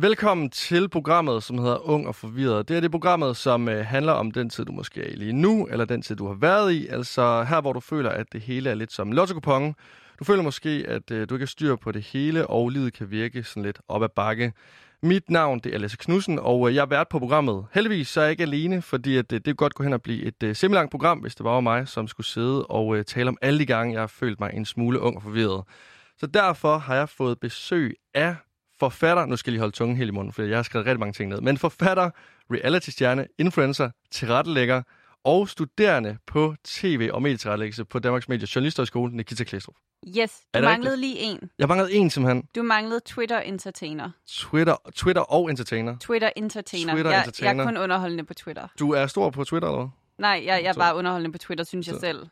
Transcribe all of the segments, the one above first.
Velkommen til programmet, som hedder Ung og Forvirret. Det er det programmet, som øh, handler om den tid, du måske er i lige nu, eller den tid, du har været i. Altså her, hvor du føler, at det hele er lidt som lotto. Du føler måske, at øh, du ikke har styr på det hele, og livet kan virke sådan lidt op ad bakke. Mit navn det er Lasse Knudsen, og øh, jeg er vært på programmet. Heldigvis så er jeg ikke alene, fordi at, øh, det godt kunne hen og blive et øh, semilangt program, hvis det var mig, som skulle sidde og øh, tale om alle de gange, jeg har følt mig en smule ung og forvirret. Så derfor har jeg fået besøg af forfatter, nu skal jeg lige holde tungen helt i munden, for jeg har skrevet rigtig mange ting ned, men forfatter, reality-stjerne, influencer, tilrettelægger og studerende på tv- og medietilrettelæggelse på Danmarks Medie Journalisterskole, Nikita Klæstrup. Yes, du manglede lige en. Jeg manglede en simpelthen. Du manglede Twitter-entertainer. Twitter, Twitter og entertainer. Twitter-entertainer. Jeg, jeg Twitter-entertainer. er kun underholdende på Twitter. Du er stor på Twitter, eller hvad? Nej, jeg, jeg er bare underholdende på Twitter, synes jeg Så- selv.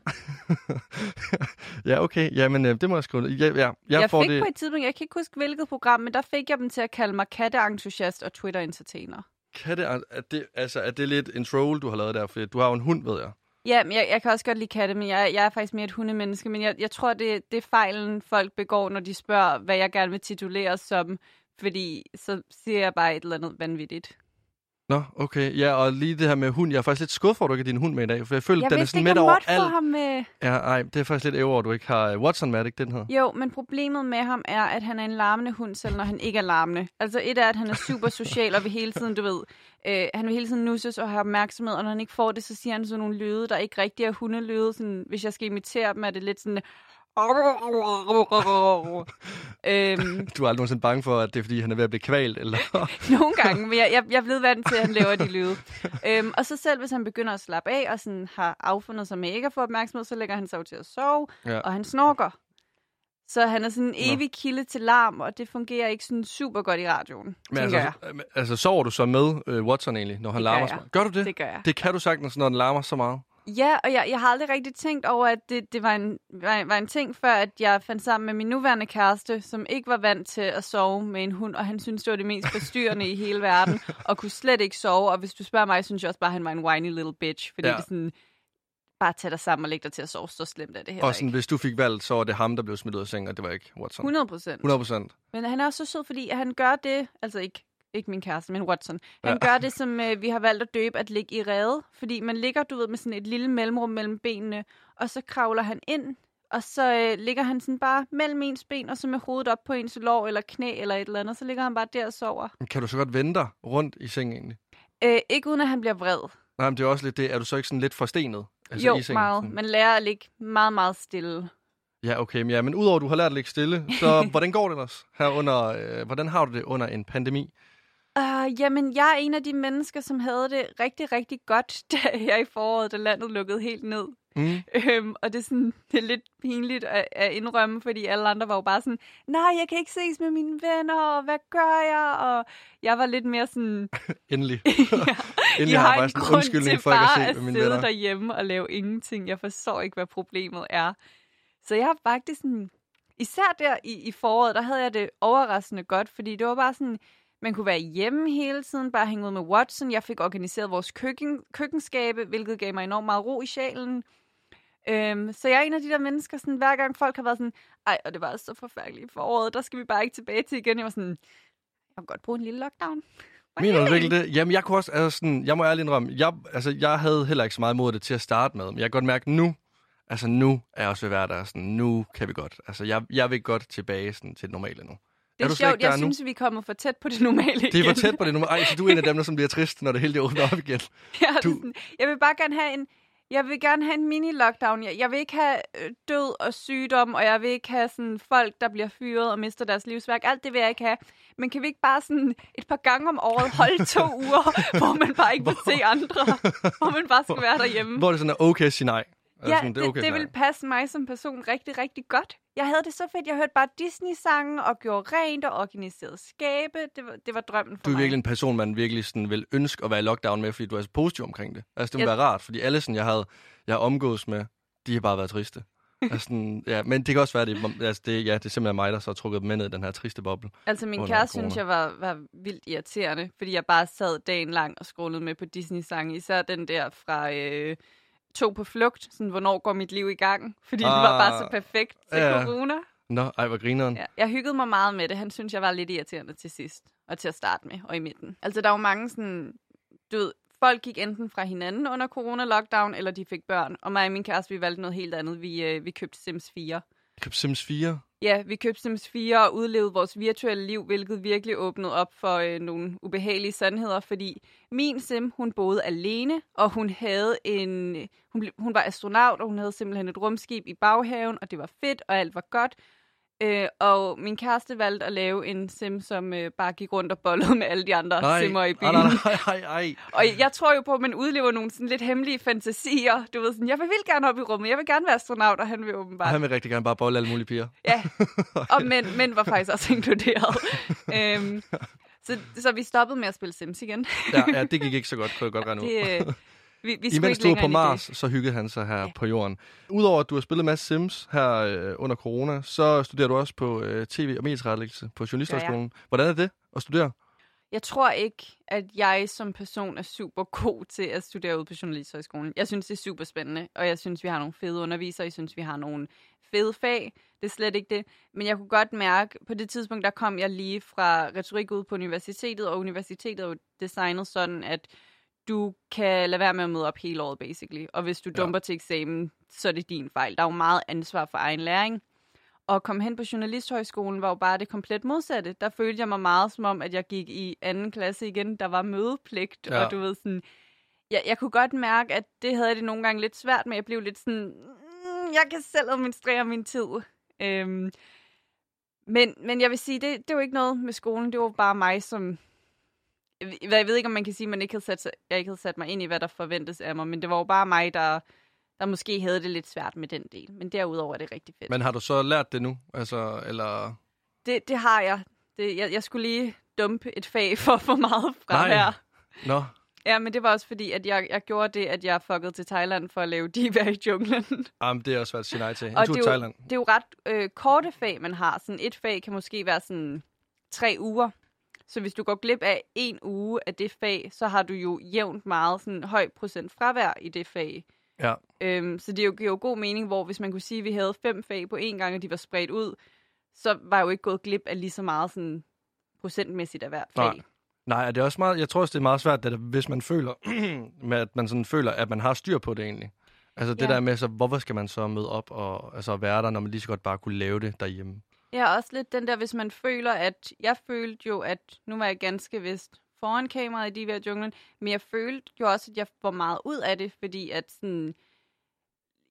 ja, okay. Jamen, øh, det må jeg skrive. Ja, ja, jeg, Jeg, får fik det... på et tidspunkt, jeg kan ikke huske hvilket program, men der fik jeg dem til at kalde mig katteentusiast og Twitter-entertainer. Kan det, er det, altså, er det lidt en troll, du har lavet der? For du har jo en hund, ved jeg. Ja, men jeg, jeg kan også godt lide katte, men jeg, jeg er faktisk mere et hundemenneske. Men jeg, jeg tror, det, det er fejlen, folk begår, når de spørger, hvad jeg gerne vil tituleres som. Fordi så siger jeg bare et eller andet vanvittigt. Nå, okay. Ja, og lige det her med hund. Jeg er faktisk lidt skuffet for, at du ikke har din hund med i dag. For jeg føler, Jeg den er sådan midt over alt. ham med. Ja, ej, det er faktisk lidt ærger, at du ikke har uh, Watson med, det ikke den her? Jo, men problemet med ham er, at han er en larmende hund, selv når han ikke er larmende. Altså et er, at han er super social, og vil hele tiden, du ved, øh, han vil hele tiden nusses og have opmærksomhed, og når han ikke får det, så siger han sådan nogle lyde, der ikke rigtig er hundelyde. Sådan, hvis jeg skal imitere dem, er det lidt sådan... øhm, Du er aldrig nogensinde bange for, at det er, fordi han er ved at blive kvalt, eller? nogle gange, men jeg, jeg, jeg er blevet vant til, at han laver de lyde. øhm, og så selv, hvis han begynder at slappe af, og sådan har affundet sig med ikke at få opmærksomhed, så lægger han sig til at sove, Ja. og han snorker. Så han er sådan en evig kilde til larm, og det fungerer ikke sådan super godt i radioen, Men tænker jeg. altså, øh, altså, sover du så med uh, Watson egentlig, når han Det gør larmer jeg. så meget? Gør du det? Det gør jeg. Det kan du sagtens, når den larmer så meget. Ja, og jeg, jeg har aldrig rigtig tænkt over, at det, det var, en, var, var en ting, før at jeg fandt sammen med min nuværende kæreste, som ikke var vant til at sove med en hund, og han syntes, det var det mest forstyrrende i hele verden, og kunne slet ikke sove. Og hvis du spørger mig, synes jeg også bare, at han var en whiny little bitch, fordi Ja. det er sådan, bare tag dig sammen og læg dig til at sove, så slemt er det heller Og sådan, ikke. hvis du fik valgt, så var det ham, der blev smidt ud af sengen, og det var ikke Watson. 100 procent. 100 procent. Men han er også så sød, fordi han gør det, altså ikke, ikke min kæreste, men Watson. Han Ja. gør det, som øh, vi har valgt at døbe, at ligge i rede. Fordi man ligger, du ved, med sådan et lille mellemrum mellem benene, og så kravler han ind, og så øh, ligger han sådan bare mellem ens ben, og så med hovedet op på ens lår eller knæ eller et eller andet, så ligger han bare der og sover. Kan du så godt vende dig rundt i sengen egentlig? Øh, ikke uden at han bliver vred. Nej, men det er også lidt det. Er du så ikke sådan lidt forstenet? Altså jo, i sengen? meget. Man lærer at ligge meget, meget stille. Ja, okay. Men, ja, men udover at du har lært at ligge stille, så hvordan går det ellers her under, øh, hvordan har du det under en pandemi? Uh, jamen, jeg er en af de mennesker, som havde det rigtig, rigtig godt da her i foråret, da landet lukkede helt ned. Mm. Øhm, og det er, sådan, det er lidt pinligt at, at indrømme, fordi alle andre var jo bare sådan, nej, jeg kan ikke ses med mine venner, og hvad gør jeg? Og jeg var lidt mere sådan, Endelig. ja, Endelig jeg har har jeg bare en grund undskyldning til for ikke at bare se at med mine sidde venner. derhjemme og lave ingenting. Jeg forstår ikke, hvad problemet er. Så jeg har faktisk sådan, især der i, i foråret, der havde jeg det overraskende godt, fordi det var bare sådan, man kunne være hjemme hele tiden, bare hænge ud med Watson. Jeg fik organiseret vores køkken, køkkenskabe, hvilket gav mig enormt meget ro i sjælen. Øhm, så jeg er en af de der mennesker, sådan, hver gang folk har været sådan, ej, og det var så forfærdeligt i foråret, der skal vi bare ikke tilbage til igen. Jeg var sådan, jeg kan godt bruge en lille lockdown. Mener du virkelig det? Jamen, jeg kunne også, altså sådan, jeg må ærligt indrømme, jeg, altså, jeg havde heller ikke så meget mod det til at starte med, men jeg kan godt mærke nu, altså nu er jeg også ved at være der, sådan, nu kan vi godt, altså jeg, jeg vil godt tilbage sådan, til det normale nu. Det er, slet sjovt, jeg nu? synes, vi er kommet for tæt på det normale Det er for tæt på det normale. Ej, så du er en af dem, der som bliver trist, når det hele åbner op igen. Jeg, er Du- sådan, jeg vil bare gerne have en, jeg vil gerne have en mini-lockdown. Jeg, jeg vil ikke have øh, død og sygdom, og jeg vil ikke have sådan folk, der bliver fyret og mister deres livsværk. Alt det vil jeg ikke have. Men kan vi ikke bare sådan et par gange om året holde to uger, hvor man bare ikke vil se andre? Hvor man bare skal være derhjemme? Hvor det sådan er okay at sige nej. Ja, sådan, det, er okay det sige vil nej. passe mig som person rigtig, rigtig godt. Jeg havde det så fedt. Jeg hørte bare Disney-sange og gjorde rent og organiserede skabe. Det var, det var drømmen for Du er mig. virkelig en person, man virkelig sådan vil ønske at være i lockdown med, fordi du er så positiv omkring det. Altså, det må Jeg- være rart, fordi alle, sådan, jeg, havde, jeg omgås med, de har bare været triste. altså, sådan, ja, men det kan også være, det, altså, det, ja, det er simpelthen mig, der så har trukket dem med ned i den her triste boble. Altså min kæreste synes jeg var, var vildt irriterende, fordi jeg bare sad dagen lang og scrollede med på Disney-sange. Især den der fra øh, To på flugt, sådan hvornår går mit liv i gang? Fordi ah, det var bare så Ah, perfekt til ja. corona. Nå, ej, hvor grineren. Ja, jeg hyggede mig meget med det. Han synes, jeg var lidt irriterende til sidst. og til at starte med, og i midten. Altså, der er jo mange sådan, du ved, folk gik enten fra hinanden under corona-lockdown, eller de fik børn. Og mig og min kæreste, vi valgte noget helt andet. Vi, øh, vi købte Sims 4. Køb Sims 4? Ja, vi købte Sims 4 og udlevede vores virtuelle liv, hvilket virkelig åbnede op for øh, nogle ubehagelige sandheder, fordi min sim, hun boede alene, og hun havde en, øh, hun, ble, hun var astronaut, og hun havde simpelthen et rumskib i baghaven, og det var fedt, og alt var godt. Øh, og min kæreste valgte at lave en sim, som øh, bare gik rundt og bollede med alle de andre Nej. simmer i Ej, bilen. nej, nej, nej, nej. Og jeg tror jo på, at man udlever nogle sådan lidt hemmelige fantasier. Du ved sådan, jeg vil vildt gerne op i rummet, jeg vil gerne være astronaut, og han vil Og åbenbart. han vil rigtig gerne bare bolle alle mulige piger. Ja, og mænd, mænd var faktisk også inkluderet. øhm, så, så vi stoppede med at spille Sims igen. Ja, ja, det gik ikke så godt, kunne jeg godt regne ud. Det, øh, vi, vi Imens du var på Mars, så hyggede han sig her ja. på jorden. Udover at du har spillet masse Sims her øh, under corona, så studerer du også på øh, tv- og medietrætlæggelse på Journalisthøjskolen. Hvordan er det at studere? Jeg tror ikke, at jeg som person er super god til at studere ud på Journalisthøjskolen. Jeg synes, det er super spændende, og jeg synes, vi har nogle fede undervisere. Jeg synes, vi har nogle fede fag. Det er slet ikke det. Men jeg kunne godt mærke, på det tidspunkt, der kom jeg lige fra retorik ud på universitetet, og universitetet er jo designet sådan, at du kan lade være med at møde op hele året, basically. Og hvis du Ja. dumper til eksamen, så er det din fejl. Der er jo meget ansvar for egen læring. Og at komme hen på Journalisthøjskolen var jo bare det komplet modsatte. Der følte jeg mig meget som om, at jeg gik i anden klasse igen. Der var mødepligt, Ja. og du ved sådan... Jeg, jeg kunne godt mærke, at det havde det nogle gange lidt svært med. Jeg blev lidt sådan... Mm, jeg kan selv administrere min tid. Øhm, men, men jeg vil sige, det, det var ikke noget med skolen. Det var bare mig, som... Jeg ved- ikke, om man kan sige, at man ikke havde sat, sig- jeg ikke havde sat mig ind i, hvad der forventes af mig. Men det var jo bare mig, der, der måske havde det lidt svært med den del. Men derudover er det rigtig fedt. Men har du så lært det nu? Altså, eller... Det, det har jeg. Det, jeg. Jeg skulle lige dumpe et fag for for meget fra Nej. her. Nå, Ja, men det var også fordi, at jeg, jeg gjorde det, at jeg fuckede til Thailand for at lave diva i junglen. Jamen, det er også svært at sige nej til. En Og tur det er jo- Thailand. det er jo ret øh, korte fag, man har. Sådan et fag kan måske være sådan tre uger. Så hvis du går glip af en uge af det fag, så har du jo jævnt meget sådan høj procent fravær i det fag. Ja. Øhm, så det jo- giver jo god mening, hvor hvis man kunne sige, at vi havde fem fag på én gang, og de var spredt ud, så var jeg jo ikke gået glip af lige så meget sådan procentmæssigt af hvert fag. Nej. Nej, og det er også meget, jeg tror også, det er meget svært, at hvis man føler, med at man sådan føler, at man har styr på det egentlig. Altså det Ja. der med, så hvorfor skal man så møde op og altså, være der, når man lige så godt bare kunne lave det derhjemme? Ja, også lidt den der, hvis man føler, at... Jeg følte jo, at nu var jeg ganske vist foran kameraet i Diva i junglen, men jeg følte jo også, at jeg får meget ud af det, fordi at sådan...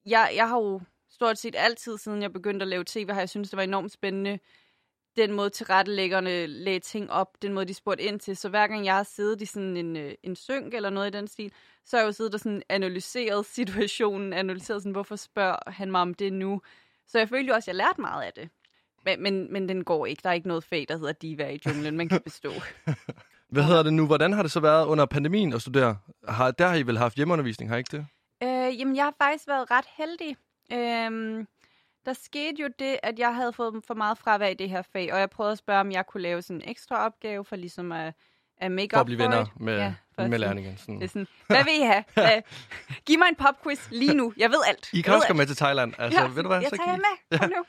Jeg, jeg har jo stort set altid, siden jeg begyndte at lave tv, har jeg synes det var enormt spændende, den måde tilrettelæggerne lagde ting op, den måde, de spurgte ind til. Så hver gang jeg har siddet i sådan en, øh, en synk eller noget i den stil, så har jeg jo siddet og sådan analyseret situationen, analyseret sådan, hvorfor spørger han mig om det nu? Så jeg følte jo også, at jeg lærte meget af det. Men, men, men den går ikke. Der er ikke noget fag, der hedder diva i junglen, man kan bestå. Hvad hedder det nu? Hvordan har det så været under pandemien at studere? Har, der har I vel haft hjemmeundervisning, har I ikke det? øh, jamen, jeg har faktisk været ret heldig. Øhm, der skete jo det, at jeg havde fået for meget fravær i det her fag, og jeg prøvede at spørge, om jeg kunne lave sådan en ekstra opgave for ligesom at, at make For up at blive venner med, Ja, med at lærerne igen. Sådan. Det er sådan, hvad vil I have? Hvad? Giv mig en popquiz lige nu. Jeg ved alt. I Jeg kan også komme med til Thailand. Altså, ja, ved du hvad? jeg så tager I- med. Kom nu.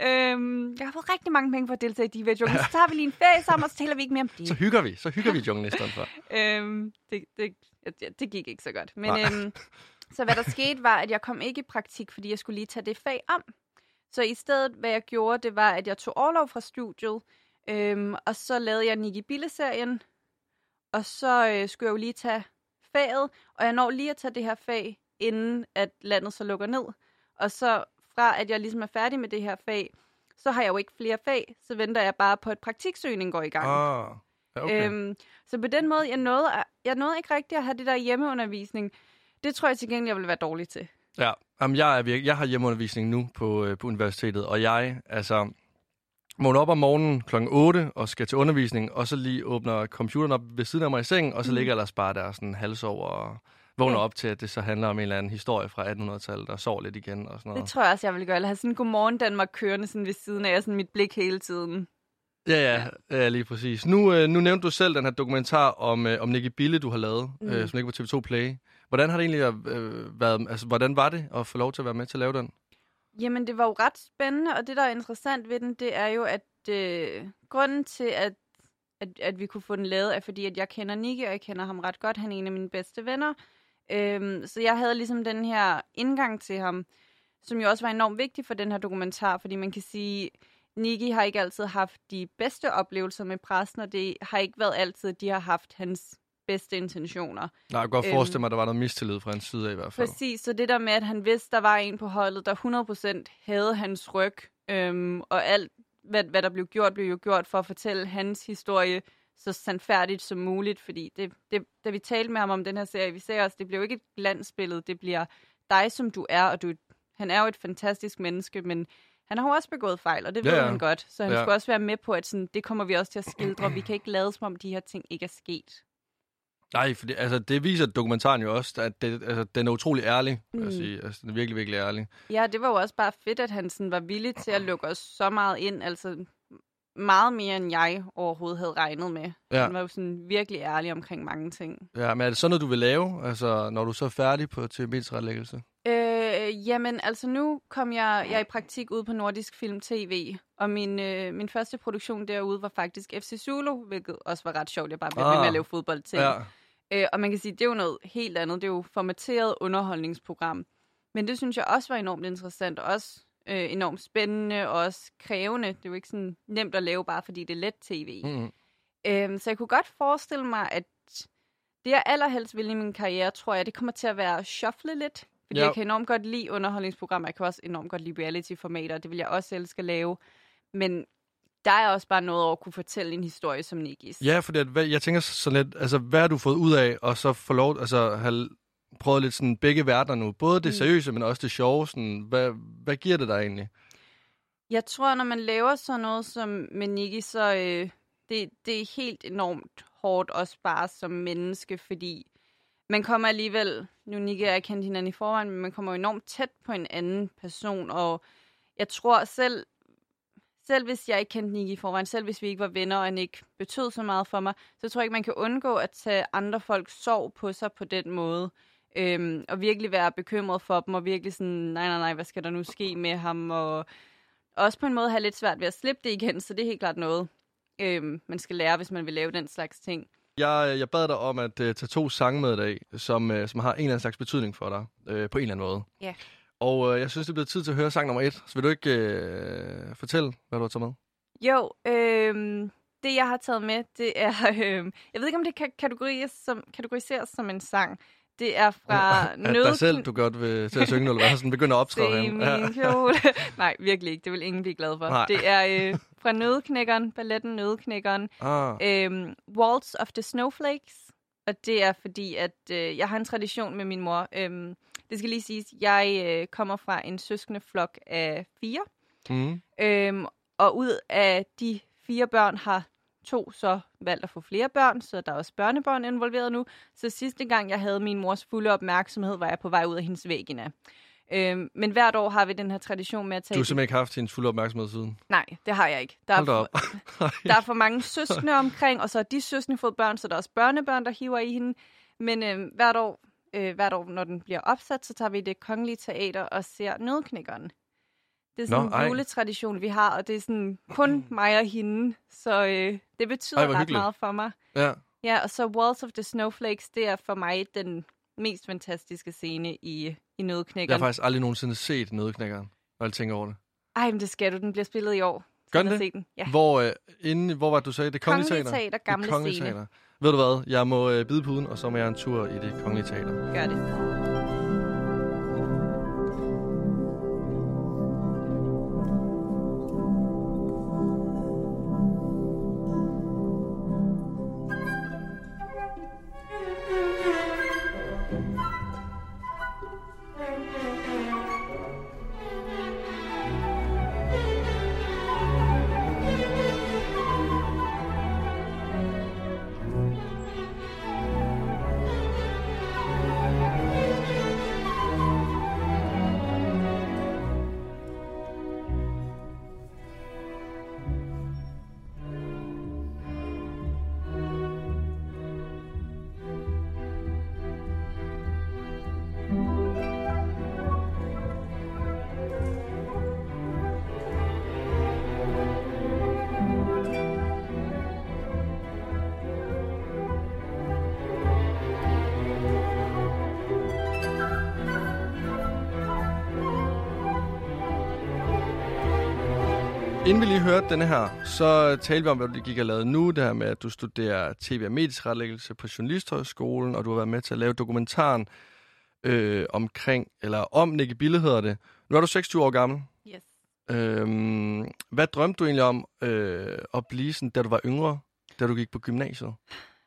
Øhm, jeg har fået rigtig mange penge for at deltage i Diva junglen. Så tager vi lige en ferie sammen, og så taler vi ikke mere om det. Så hygger vi. Så hygger vi junglen i stedet for. Øhm, det, det, det, det gik ikke så godt. Men Nej. øhm, så hvad der skete var, at jeg kom ikke i praktik, fordi jeg skulle lige tage det fag om. Så i stedet, hvad jeg gjorde, det var, at jeg tog overlov fra studiet, øhm, og så lavede jeg Nicky Bille-serien, og så øh, skulle jeg jo lige tage faget, og jeg når lige at tage det her fag, inden at landet så lukker ned. Og så fra, at jeg ligesom er færdig med det her fag, så har jeg jo ikke flere fag, så venter jeg bare på, at praktiksøgning går i gang. Ah, okay. Øhm, så på den måde, jeg nåede, jeg nåede ikke rigtig at have det der hjemmeundervisning. Det tror jeg til gengæld, jeg vil være dårlig til. Ja, Jamen, jeg, er virke, jeg har hjemmeundervisning nu på, øh, på universitetet, og jeg, altså, vågner op om morgenen kl. 8 og skal til undervisning, og så lige åbner computeren op ved siden af mig i sengen, og så Mm. ligger jeg ellers bare der sådan hals over og vågner Ja. op til, at det så handler om en eller anden historie fra 1800-tallet, og sover lidt igen og sådan noget. Det tror jeg også, jeg vil gøre. Eller have sådan en godmorgen Danmark kørende sådan ved siden af, sådan mit blik hele tiden. Ja, ja, ja, lige præcis. Nu, øh, nu nævnte du selv den her dokumentar om, øh, om Nicky Bille, du har lavet, mm. Mm. øh, som ligger på TV2 Play. Hvordan har det egentlig øh, været, altså, hvordan var det at få lov til at være med til at lave den? Jamen, det var jo ret spændende, og det, der er interessant ved den, det er jo, at øh, grunden til, at at, at vi kunne få den lavet, er fordi, at jeg kender Nicky, og jeg kender ham ret godt. Han er en af mine bedste venner. Øhm, så jeg havde ligesom den her indgang til ham, som jo også var enormt vigtig for den her dokumentar, fordi man kan sige, Nicky har ikke altid haft de bedste oplevelser med præsten, og det har ikke været altid, at de har haft hans bedste intentioner. Nej, jeg kan godt forestille mig, at der var noget mistillid fra hans side af i hvert fald. Præcis, så det der med, at han vidste, der var en på holdet, der 100% havde hans ryg, øhm, og alt, hvad, hvad der blev gjort, blev jo gjort for at fortælle hans historie så sandfærdigt som muligt, fordi det, det, da vi talte med ham om den her serie, vi sagde også, det bliver jo ikke et glansbillede, det bliver dig, som du er, og du, han er jo et fantastisk menneske, men han har jo også begået fejl, og det ved Ja, ja. han godt, så han Ja. skulle også være med på, at sådan, det kommer vi også til at skildre, vi kan ikke lade som om, de her ting ikke er sket. Nej, for det, altså, det viser dokumentaren jo også, at det, altså, den er utrolig ærlig. Mm. Jeg sige. Altså, den er virkelig, virkelig ærlig. Ja, det var jo også bare fedt, at han sådan var villig til at lukke os så meget ind, altså meget mere, end jeg overhovedet havde regnet med. Ja. Han var jo sådan virkelig ærlig omkring mange ting. Ja, men er det sådan noget, du vil lave, altså, når du så er færdig på TV's Øh, jamen, altså nu kom jeg, jeg i praktik ude på Nordisk Film TV, og min, øh, min første produktion derude var faktisk FC Zulu, hvilket også var ret sjovt. Jeg bare blev ved med Ah. at lave fodbold til. Ja. Øh, og man kan sige, det er jo noget helt andet. Det er jo formateret underholdningsprogram. Men det synes jeg også var enormt interessant, og også øh, enormt spændende, og også krævende. Det er jo ikke sådan nemt at lave, bare fordi det er let tv. Mm. Mm-hmm. Øhm, så jeg kunne godt forestille mig, at det jeg allerhelst vil i min karriere, tror jeg, det kommer til at være at shuffle lidt. Fordi Ja. jeg kan enormt godt lide underholdningsprogrammer. Jeg kan også enormt godt lide reality-formater, det vil jeg også elske at lave. Men der er også bare noget over at kunne fortælle en historie som Nikis. Ja, fordi at, jeg tænker sådan lidt, altså, hvad har du fået ud af, og så få lov, altså, have prøvet lidt sådan begge verdener nu? Både det Mm. seriøse, men også det sjove. Sådan, hvad, hvad giver det dig egentlig? Jeg tror, når man laver sådan noget som med Nicky, så øh, det, det er helt enormt hårdt også bare som menneske, fordi man kommer alligevel, nu og jeg kendt hinanden i forvejen, men man kommer enormt tæt på en anden person, og jeg tror selv, selv hvis jeg ikke kendte Nicky i forvejen, selv hvis vi ikke var venner, og han ikke betød så meget for mig, så tror jeg ikke, man kan undgå at tage andre folks sorg på sig på den måde. Øhm, og virkelig være bekymret for dem, og virkelig sådan, nej, nej, nej, hvad skal der nu ske med ham, og også på en måde have lidt svært ved at slippe det igen, så det er helt klart noget, øhm, man skal lære, hvis man vil lave den slags ting. Jeg, jeg bad dig om at uh, tage to sange med i dag, som, uh, som har en eller anden slags betydning for dig, uh, på en eller anden måde. Ja. Og uh, jeg synes, det er blevet tid til at høre sang nummer et. Så vil du ikke uh, fortælle, hvad du har taget med? Jo, øhm, det jeg har taget med, det er, øhm, jeg ved ikke, om det kan kategoriseres som, kategoriseres som en sang. Det er fra At dig selv, du godt vil til at synge, eller hvad? Sådan begynder at optræde Se herinde. min kjole. Nej, virkelig ikke. Det vil ingen blive glad for. Nej. Det er øh, fra Nødeknækkeren, balletten Nødeknækkeren. Ah, Øhm, Waltz of the Snowflakes. Og det er fordi, at øh, jeg har en tradition med min mor. Øhm, det skal lige siges, jeg øh, kommer fra en søskende flok af fire. mm. Øhm, og ud af de fire børn har to så valgt at få flere børn, så der er også børnebørn involveret nu. Så sidste gang, jeg havde min mors fulde opmærksomhed, var jeg på vej ud af hendes væggina. Øhm, men hvert år har vi den her tradition med at tage... Du har simpelthen ikke haft hendes fulde opmærksomhed siden. Nej, det har jeg ikke. Der er, for, der er for mange søskende omkring, og så har de søskende fået børn, så der er også børnebørn, der hiver i hende. Men øh, hvert, år, øh, hvert år, når den bliver opsat, så tager vi det kongelige teater og ser Nødknækkeren. Det er sådan Nå, en juletradition, vi har, og det er sådan kun mig og hende. Så øh, det betyder Ej, ret hyggeligt. meget for mig. ja. Ja, og så Walls of the Snowflakes, det er for mig den mest fantastiske scene i, i Jeg Nødknækkeren. har faktisk aldrig nogensinde set Nødknækkeren, når jeg tænker over det. Ej, men det skal du. Den bliver spillet i år. Gør den det? Se den? Ja. Hvor, øh, inde, hvor var det, du sagde? Det kongelige Kongelige teater? Teater, gamle det kongelige scene. teater. Ved du hvad? Jeg må øh, bide puden, og så må jeg en tur i det kongelige teater. Gør det. Inden vi lige hørte denne her, så talte vi om, hvad du gik og lavede nu. Det her med, at du studerer tv- og medisk retlæggelse på Journalisthøjskolen, og du har været med til at lave dokumentaren øh, omkring, eller om Nicky Bille hedder det. Nu er du 26 år gammel. Yes. Øhm, hvad drømte du egentlig om øh, at blive, sådan, da du var yngre, da du gik på gymnasiet?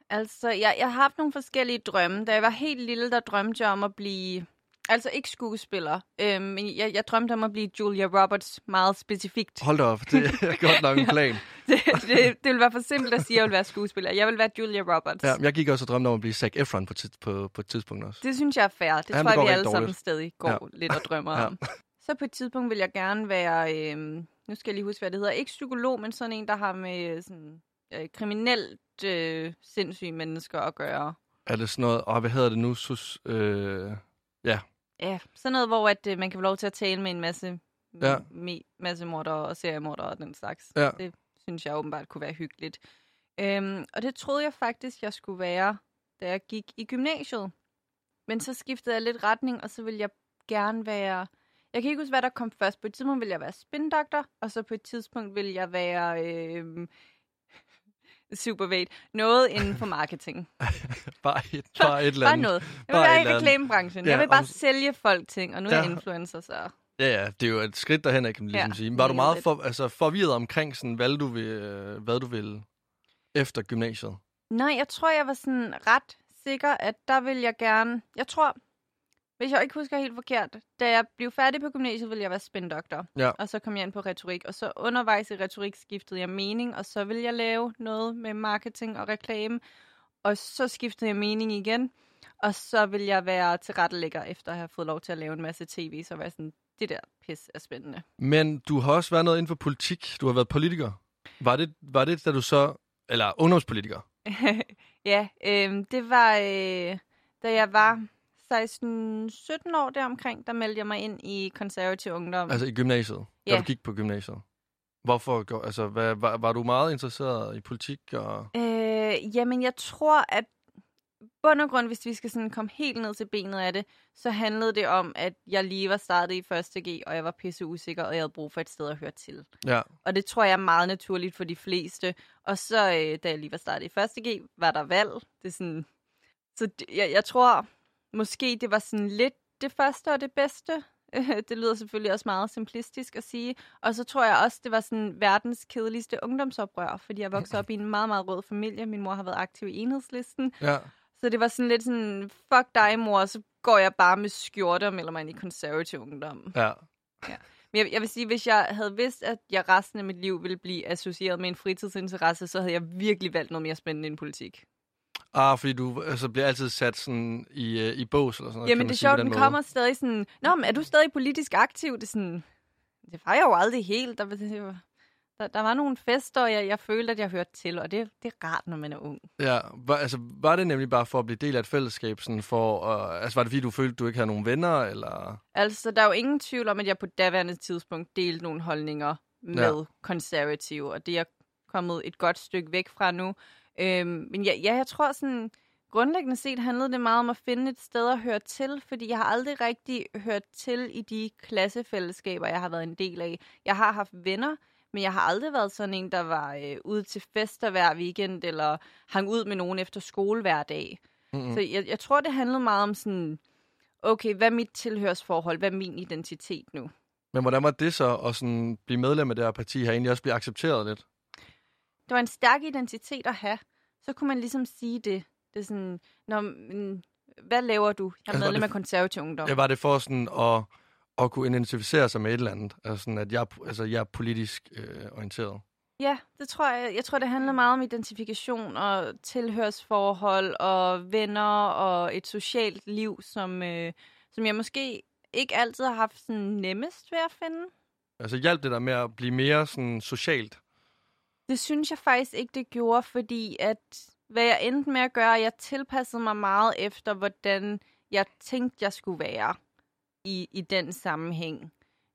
Altså, jeg, jeg har haft nogle forskellige drømme. Da jeg var helt lille, der drømte jeg om at blive... Altså ikke skuespiller, øhm, men jeg, jeg drømte om at blive Julia Roberts meget specifikt. Hold da op, det er godt nok en plan. Det, det, det vil være for simpelt at sige, at jeg vil være skuespiller. Jeg vil være Julia Roberts. Ja, men jeg gik også og drømte om at blive Zac Efron på, tid, på, på et tidspunkt også. Det synes jeg er fair. Det Ja, tror det jeg, vi alle sammen dårligt. stadig går Ja. lidt og drømmer Ja. om. Så på et tidspunkt vil jeg gerne være, øh, nu skal jeg lige huske, hvad det hedder, ikke psykolog, men sådan en, der har med sådan, øh, kriminelt øh, sindssyge mennesker at gøre. Er det sådan noget, og hvad hedder det nu? Sus, øh, Ja, sådan noget, hvor at, øh, man kan få lov til at tale med en masse, Ja. ja. me, masse morder og seriemorder og den slags. Ja. Det synes jeg åbenbart kunne være hyggeligt. Øhm, og det troede jeg faktisk, jeg skulle være, da jeg gik i gymnasiet. Men så skiftede jeg lidt retning, og så ville jeg gerne være... Jeg kan ikke huske, hvad der kom først. På et tidspunkt ville jeg være spindoktor, og så på et tidspunkt ville jeg være... Øh, super vague. Noget inden for marketing. bare et, bare et eller Bare andet. noget. Jeg vil Bare være i reklamebranchen. Ja, Jeg vil bare om- sælge folk ting, og nu er jeg Ja. influencer, så... Ja, ja, det er jo et skridt derhen, kan man ligesom Ja, sige. Var du meget for, altså, forvirret omkring, sådan, hvad, du vil, øh, hvad du vil efter gymnasiet? Nej, jeg tror, jeg var sådan ret sikker, at der vil jeg gerne... Jeg tror, hvis jeg ikke husker helt forkert, da jeg blev færdig på gymnasiet, ville jeg være spindoktor. Ja. Og så kom jeg ind på retorik, og så undervejs i retorik skiftede jeg mening, og så ville jeg lave noget med marketing og reklame. Og så skiftede jeg mening igen, og så vil jeg være tilrettelægger, efter at have fået lov til at lave en masse tv, så var sådan, det der pis er spændende. Men du har også været noget inden for politik. Du har været politiker. Var det, var det da du så... Eller ungdomspolitiker? ja, øh, det var, øh, da jeg var 16-17 år deromkring, der meldte jeg mig ind i konservativ ungdom. Altså i gymnasiet? Da Ja. du gik på gymnasiet? Hvorfor? Altså, hvad, var, var du meget interesseret i politik? Og... Øh, jamen, jeg tror, at bund og grund, hvis vi skal sådan komme helt ned til benet af det, så handlede det om, at jeg lige var startet i 1. G, og jeg var pisse usikker, og jeg havde brug for et sted at høre til. Ja, Og det tror jeg er meget naturligt for de fleste. Og så, øh, da jeg lige var startet i 1. G, var der valg. Det er sådan... Så det, jeg, jeg tror, måske det var sådan lidt det første og det bedste. det lyder selvfølgelig også meget simplistisk at sige. Og så tror jeg også, det var sådan verdens kedeligste ungdomsoprør, fordi jeg voksede op i en meget, meget rød familie. Min mor har været aktiv i enhedslisten. ja. Så det var sådan lidt sådan, fuck dig mor, så går jeg bare med skjorter og melder mig ind i konservativ ungdom. ja. Men jeg, jeg vil sige, hvis jeg havde vidst, at jeg resten af mit liv ville blive associeret med en fritidsinteresse, så havde jeg virkelig valgt noget mere spændende end politik. Ah, fordi du altså, bliver altid sat sådan i, øh, i bås eller sådan noget. Jamen det er sjovt, den måde. kommer stadig sådan, Nå, men er du stadig politisk aktiv? Det er sådan, det var jeg jo aldrig helt. Der, der, der var nogle fester, og jeg, jeg følte, at jeg hørte til, og det, det er rart, når man er ung. Ja, var, altså, var det nemlig bare for at blive del af et fællesskab? Sådan for, uh, altså, var det fordi, du følte, du ikke havde nogen venner? Eller? Altså, der er jo ingen tvivl om, at jeg på daværende tidspunkt delte nogle holdninger med ja. konservative, og det er jeg kommet et godt stykke væk fra nu. Øhm, men ja, ja, jeg tror sådan, grundlæggende set handlede det meget om at finde et sted at høre til, fordi jeg har aldrig rigtig hørt til i de klassefællesskaber, jeg har været en del af. Jeg har haft venner, men jeg har aldrig været sådan en, der var øh, ude til fester hver weekend, eller hang ud med nogen efter skole hver dag. Mm-mm. Så jeg, jeg tror, det handlede meget om sådan, okay, hvad er mit tilhørsforhold? Hvad er min identitet nu? Men hvordan var det så at sådan blive medlem af det her parti her, egentlig også blive accepteret lidt? Det var en stærk identitet at have. Så kunne man ligesom sige det. Det er sådan, Nå, men, hvad laver du? Jeg er Altså, medlem det- af konservativ ungdom. Ja, var det for sådan at, at kunne identificere sig med et eller andet? Altså sådan, at jeg, altså, jeg er politisk øh, orienteret. Ja, det tror jeg. Jeg tror, det handler meget om identifikation og tilhørsforhold og venner og et socialt liv, som, øh, som jeg måske ikke altid har haft sådan nemmest ved at finde. Altså hjalp det dig med at blive mere sådan socialt? Det synes jeg faktisk ikke, det gjorde, fordi at hvad jeg endte med at gøre, jeg tilpassede mig meget efter, hvordan jeg tænkte, jeg skulle være i, i den sammenhæng.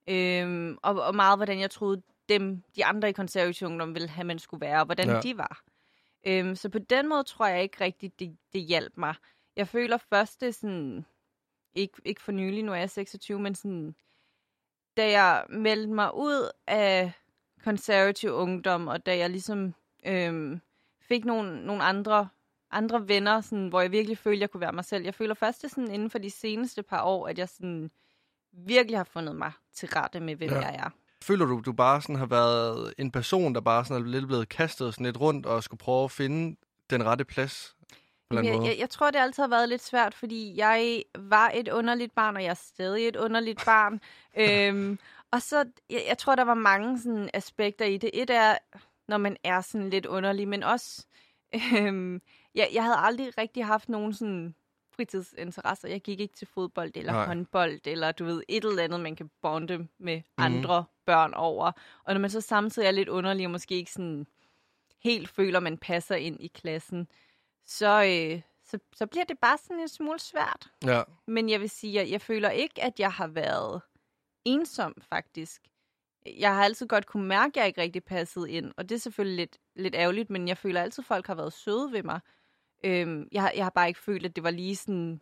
Øhm, og, og meget, hvordan jeg troede, dem, de andre i konservativ ungdom ville have, man skulle være, og hvordan Ja. de var. Øhm, så på den måde tror jeg ikke rigtigt, det, det hjalp mig. Jeg føler først, det sådan, ikke, ikke for nylig, nu er jeg 26, men sådan, da jeg meldte mig ud af konservativ ungdom, og da jeg ligesom øhm, fik nogle, nogle andre, andre venner, sådan, hvor jeg virkelig følte, at jeg kunne være mig selv. Jeg føler først, det sådan inden for de seneste par år, at jeg sådan virkelig har fundet mig til rette med, hvem Ja. jeg er. Føler du, du bare sådan har været en person, der bare sådan er lidt blevet kastet sådan lidt rundt og skulle prøve at finde den rette plads? På jeg, måde? jeg, jeg tror, det altid har været lidt svært, fordi jeg var et underligt barn, og jeg er stadig et underligt barn. øhm, og så, jeg, jeg tror, der var mange sådan, aspekter i det. Et er, når man er sådan lidt underlig, men også, øhm, jeg, jeg havde aldrig rigtig haft nogen sådan fritidsinteresser. Jeg gik ikke til fodbold eller Nej. Håndbold, eller du ved, et eller andet, man kan bonde med mm. andre børn over. Og når man så samtidig er lidt underlig, og måske ikke sådan helt føler, man passer ind i klassen, så, øh, så, så bliver det bare sådan en smule svært. Ja. Men jeg vil sige, at jeg føler ikke, at jeg har været ensom, faktisk. Jeg har altid godt kunne mærke, at jeg ikke rigtig passede ind, og det er selvfølgelig lidt, lidt ærgerligt, men jeg føler altid, at folk har været søde ved mig. Øhm, jeg, har- jeg har bare ikke følt, at det var lige sådan,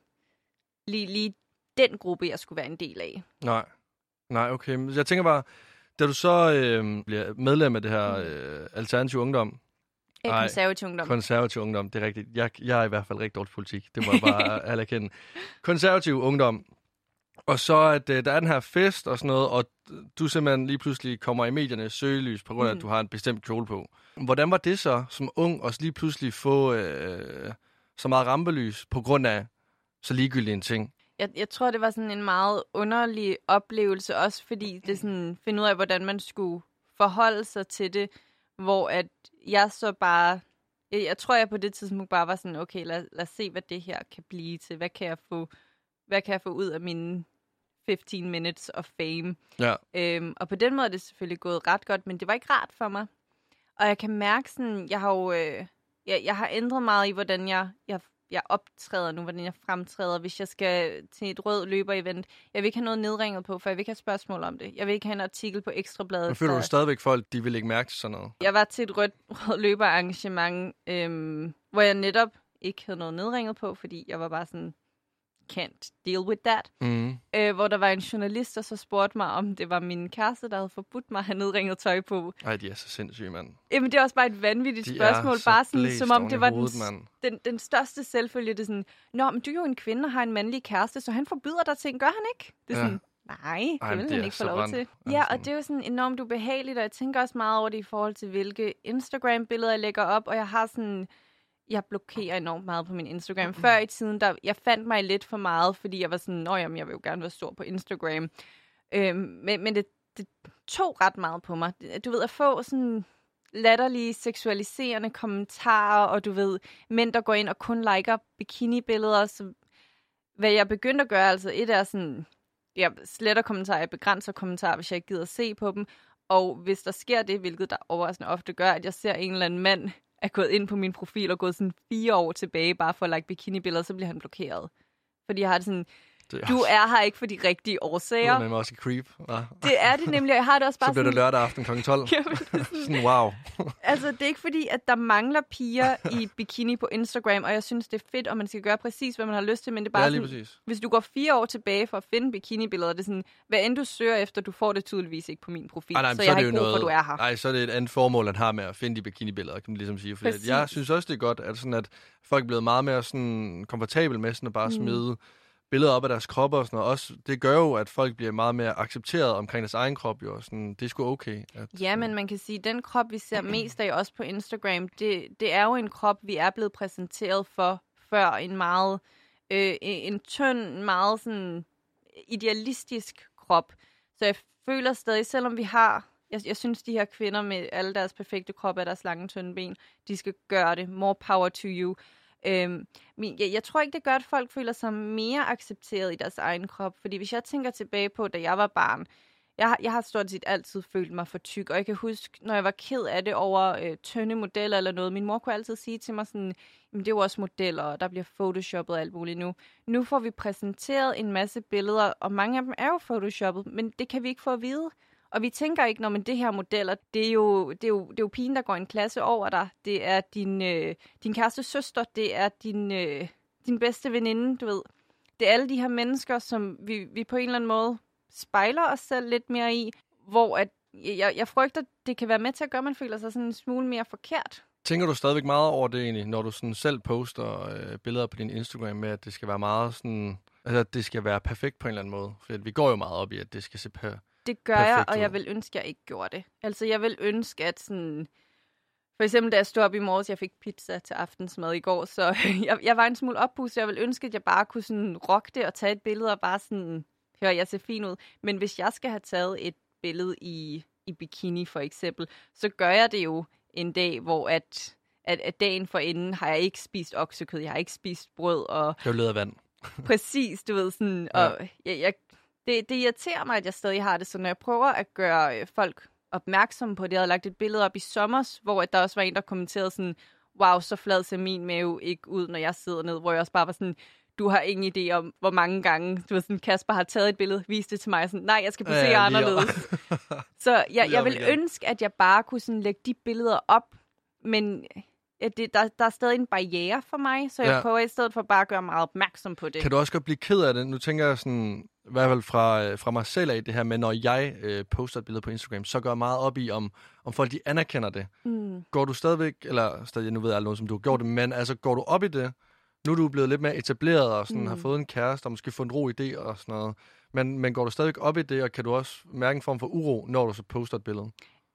lige, lige den gruppe, jeg skulle være en del af. Nej. Nej, okay. Jeg tænker bare, da du så øh, bliver medlem af det her øh, alternative ungdom, Ej, konservativ ungdom. konservativ ungdom, det er rigtigt. Jeg, jeg er i hvert fald rigtig dårlig politik. Det må jeg bare alle erkende. Konservativ ungdom. Og så at øh, der er den her fest og sådan noget, og du simpelthen lige pludselig kommer i mediernes søgelys på grund af. Mm. at du har en bestemt kjole på. Hvordan var det så som ung at lige pludselig få øh, så meget rampelys på grund af så ligegyldig en ting? Jeg, jeg tror, det var sådan en meget underlig oplevelse, også fordi det sådan, finde ud af, hvordan man skulle forholde sig til det, hvor at jeg så bare, jeg, jeg tror, jeg på det tidspunkt bare var sådan, okay, lad, lad os se, hvad det her kan blive til. Hvad kan jeg få, hvad kan jeg få ud af mine 15 minutes of fame? Ja. Øhm, og på den måde er det selvfølgelig gået ret godt, men det var ikke rart for mig. Og jeg kan mærke sådan, jeg har jo, øh, jeg, jeg har ændret meget i, hvordan jeg, jeg, jeg optræder nu, hvordan jeg fremtræder, hvis jeg skal til et rød løber-event. Jeg vil ikke have noget nedringet på, for jeg vil ikke have spørgsmål om det. Jeg vil ikke have en artikel på Ekstrabladet. Men føler du stadigvæk folk, de vil ikke mærke til sådan noget? jeg var til et rødt, rød løberarrangement, øhm, hvor jeg netop ikke havde noget nedringet på, fordi jeg var bare sådan, can't deal with that. Mm. Øh, hvor der var en journalist, der så spurgte mig, om det var min kæreste, der havde forbudt mig at have nedringet tøj på. Ej, de er så sindssyge, mand. Jamen, det er også bare et vanvittigt De spørgsmål. så bare sådan, som om det var hovedet, den, den, den største selvfølge. Det er sådan, Nå, men du er jo en kvinde og har en mandlig kæreste, så han forbyder dig ting. Gør han ikke? Det er Ja. sådan, nej, det vil det han ikke få lov brændt. til. Ja, og det er jo sådan enormt ubehageligt, og jeg tænker også meget over det i forhold til, hvilke Instagram-billeder jeg lægger op, og jeg har sådan... Jeg blokerer enormt meget på min Instagram. Før i tiden, der jeg fandt mig lidt for meget, fordi jeg var sådan, nå jamen, jeg vil jo gerne være stor på Instagram. Øhm, men men det, det tog ret meget på mig. Du ved, at få sådan latterlige, seksualiserende kommentarer, og du ved, mænd, der går ind og kun liker bikini-billeder, så hvad jeg begyndte at gøre, altså et er sådan, jeg sletter kommentarer, jeg begrænser kommentarer, hvis jeg ikke gider at se på dem, og hvis der sker det, hvilket der overraskende ofte gør, at jeg ser en eller anden mand er gået ind på min profil og gået sådan fire år tilbage, bare for at like bikini-billeder, så bliver han blokeret. Fordi jeg har det sådan, det er du også- er her ikke for de rigtige Det årsager. er nemlig også creep. hva? Det er det nemlig, og jeg har det også bare Så bliver det sådan, lørdag aften kl. 12. Jamen, det er sådan- Sådan, wow. Altså, det er ikke fordi, at der mangler piger i bikini på Instagram, og jeg synes, det er fedt, og man skal gøre præcis, hvad man har lyst til, men det er bare Ja, sådan, præcis. hvis du går fire år tilbage for at finde bikinibilleder, det er sådan, hvad end du søger efter, du får det tydeligvis ikke på min profil, Ej, nej, men så så jeg er har det ikke brug for, noget, du er her. Nej, så er det et andet formål, han har med at finde de bikinibilleder, kan man ligesom sige. Fordi jeg synes også, det er godt, at, sådan, at folk er blevet meget mere sådan, komfortabel med sådan at bare Mm. Billeder op af deres kroppe og sådan noget. Også, det gør jo, at folk bliver meget mere accepteret omkring deres egen krop. Jo. og Sådan, det er sgu okay. At, Ja, men man kan sige, at den krop, vi ser mest af også på Instagram, det, det er jo en krop, vi er blevet præsenteret for før. En meget øh, en tynd, meget sådan idealistisk krop. Så jeg føler stadig, selvom vi har... Jeg, jeg synes, de her kvinder med alle deres perfekte krop og deres lange, tynde ben, de skal gøre det. More power to you. Øhm, min, jeg, jeg tror ikke, det gør, at folk føler sig mere accepteret i deres egen krop. Fordi hvis jeg tænker tilbage på, da jeg var barn, jeg, jeg har stort set altid følt mig for tyk, og jeg kan huske, når jeg var ked af det over øh, tynde modeller eller noget, min mor kunne altid sige til mig sådan, Jamen, det er jo også modeller, og der bliver photoshoppet og alt muligt nu. Nu får vi præsenteret en masse billeder, og mange af dem er jo photoshoppet, men det kan vi ikke få at vide. Og vi tænker ikke, når man det her modeller, det er, jo, det, er jo, det er jo pigen, der går en klasse over dig. Det er din, øh, din kæreste søster, det er din, øh, din bedste veninde, du ved. Det er alle de her mennesker, som vi, vi på en eller anden måde spejler os selv lidt mere i, hvor at jeg, jeg frygter, det kan være med til at gøre, at man føler sig sådan en smule mere forkert. Tænker du stadigvæk meget over det egentlig, når du sådan selv poster øh, billeder på din Instagram med, at det skal være meget sådan... Altså, at det skal være perfekt på en eller anden måde. For vi går jo meget op i, at det skal se per... Det gør jeg, Perfekt og ud. jeg vil ønske, at jeg ikke gjorde det. Altså, jeg vil ønske, at sådan... For eksempel, da jeg stod op i morges, jeg fik pizza til aftensmad i går, så jeg, jeg var en smule oppusset. Jeg vil ønske, at jeg bare kunne sådan rocke det og tage et billede og bare sådan, hør, jeg ser fin ud. Men hvis jeg skal have taget et billede i, i bikini for eksempel, så gør jeg det jo en dag, hvor at, at, at dagen forinden har jeg ikke spist oksekød, jeg har ikke spist brød, og Det er jo led af vand. Præcis, du ved sådan, og jeg, jeg, det, det irriterer mig, at jeg stadig har det, så når jeg prøver at gøre øh, folk opmærksom på det, jeg havde lagt et billede op i sommer, hvor at der også var en, der kommenterede sådan, wow, så flad ser min mave ikke ud, når jeg sidder ned, hvor jeg også bare var sådan, du har ingen idé om, hvor mange gange, du ved sådan, Kasper har taget et billede, vist det til mig, sådan, nej, jeg skal posere Ja, anderledes. Så jeg, jeg vil ønske, at jeg bare kunne sådan lægge de billeder op, men ja, det, der, der er stadig en barriere for mig, så jeg ja. prøver i stedet for bare at gøre meget opmærksom på det. Kan du også godt blive ked af det? Nu tænker jeg sådan, i hvert fald fra, øh, fra mig selv af det her med, når jeg øh, poster et billede på Instagram, så går jeg meget op i, om, om folk de anerkender det. Mm. Går du stadigvæk, eller stadig, nu ved jeg aldrig noget, som du har gjort det, men altså går du op i det? Nu er du blevet lidt mere etableret og sådan, mm. har fået en kæreste og måske fundet ro i det og sådan noget. Men, men går du stadigvæk op i det, og kan du også mærke en form for uro, når du så poster et billede?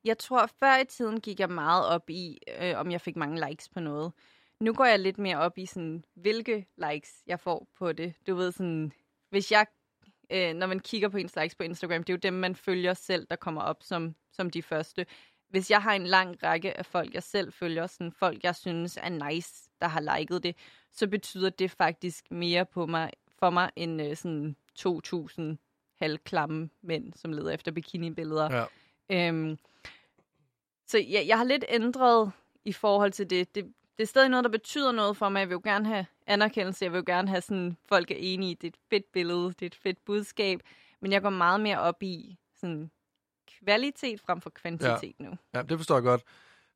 Jeg tror, før i tiden gik jeg meget op i, øh, om jeg fik mange likes på noget. Nu går jeg lidt mere op i, sådan, hvilke likes jeg får på det. Du ved, sådan, hvis jeg, øh, når man kigger på ens likes på Instagram, det er jo dem, man følger selv, der kommer op som, som de første. Hvis jeg har en lang række af folk, jeg selv følger, sådan folk, jeg synes er nice, der har liket det, så betyder det faktisk mere på mig, for mig, end øh, sådan 2.000 halvklamme mænd, som leder efter bikini-billeder. Ja. Øhm, så jeg, jeg har lidt ændret i forhold til det. det. Det er stadig noget, der betyder noget for mig. Jeg vil jo gerne have anerkendelse. Jeg vil jo gerne have sådan, folk er enige i, det er et fedt billede, det er et fedt budskab. Men jeg går meget mere op i sådan, kvalitet frem for kvantitet ja. nu. Ja, det forstår jeg godt.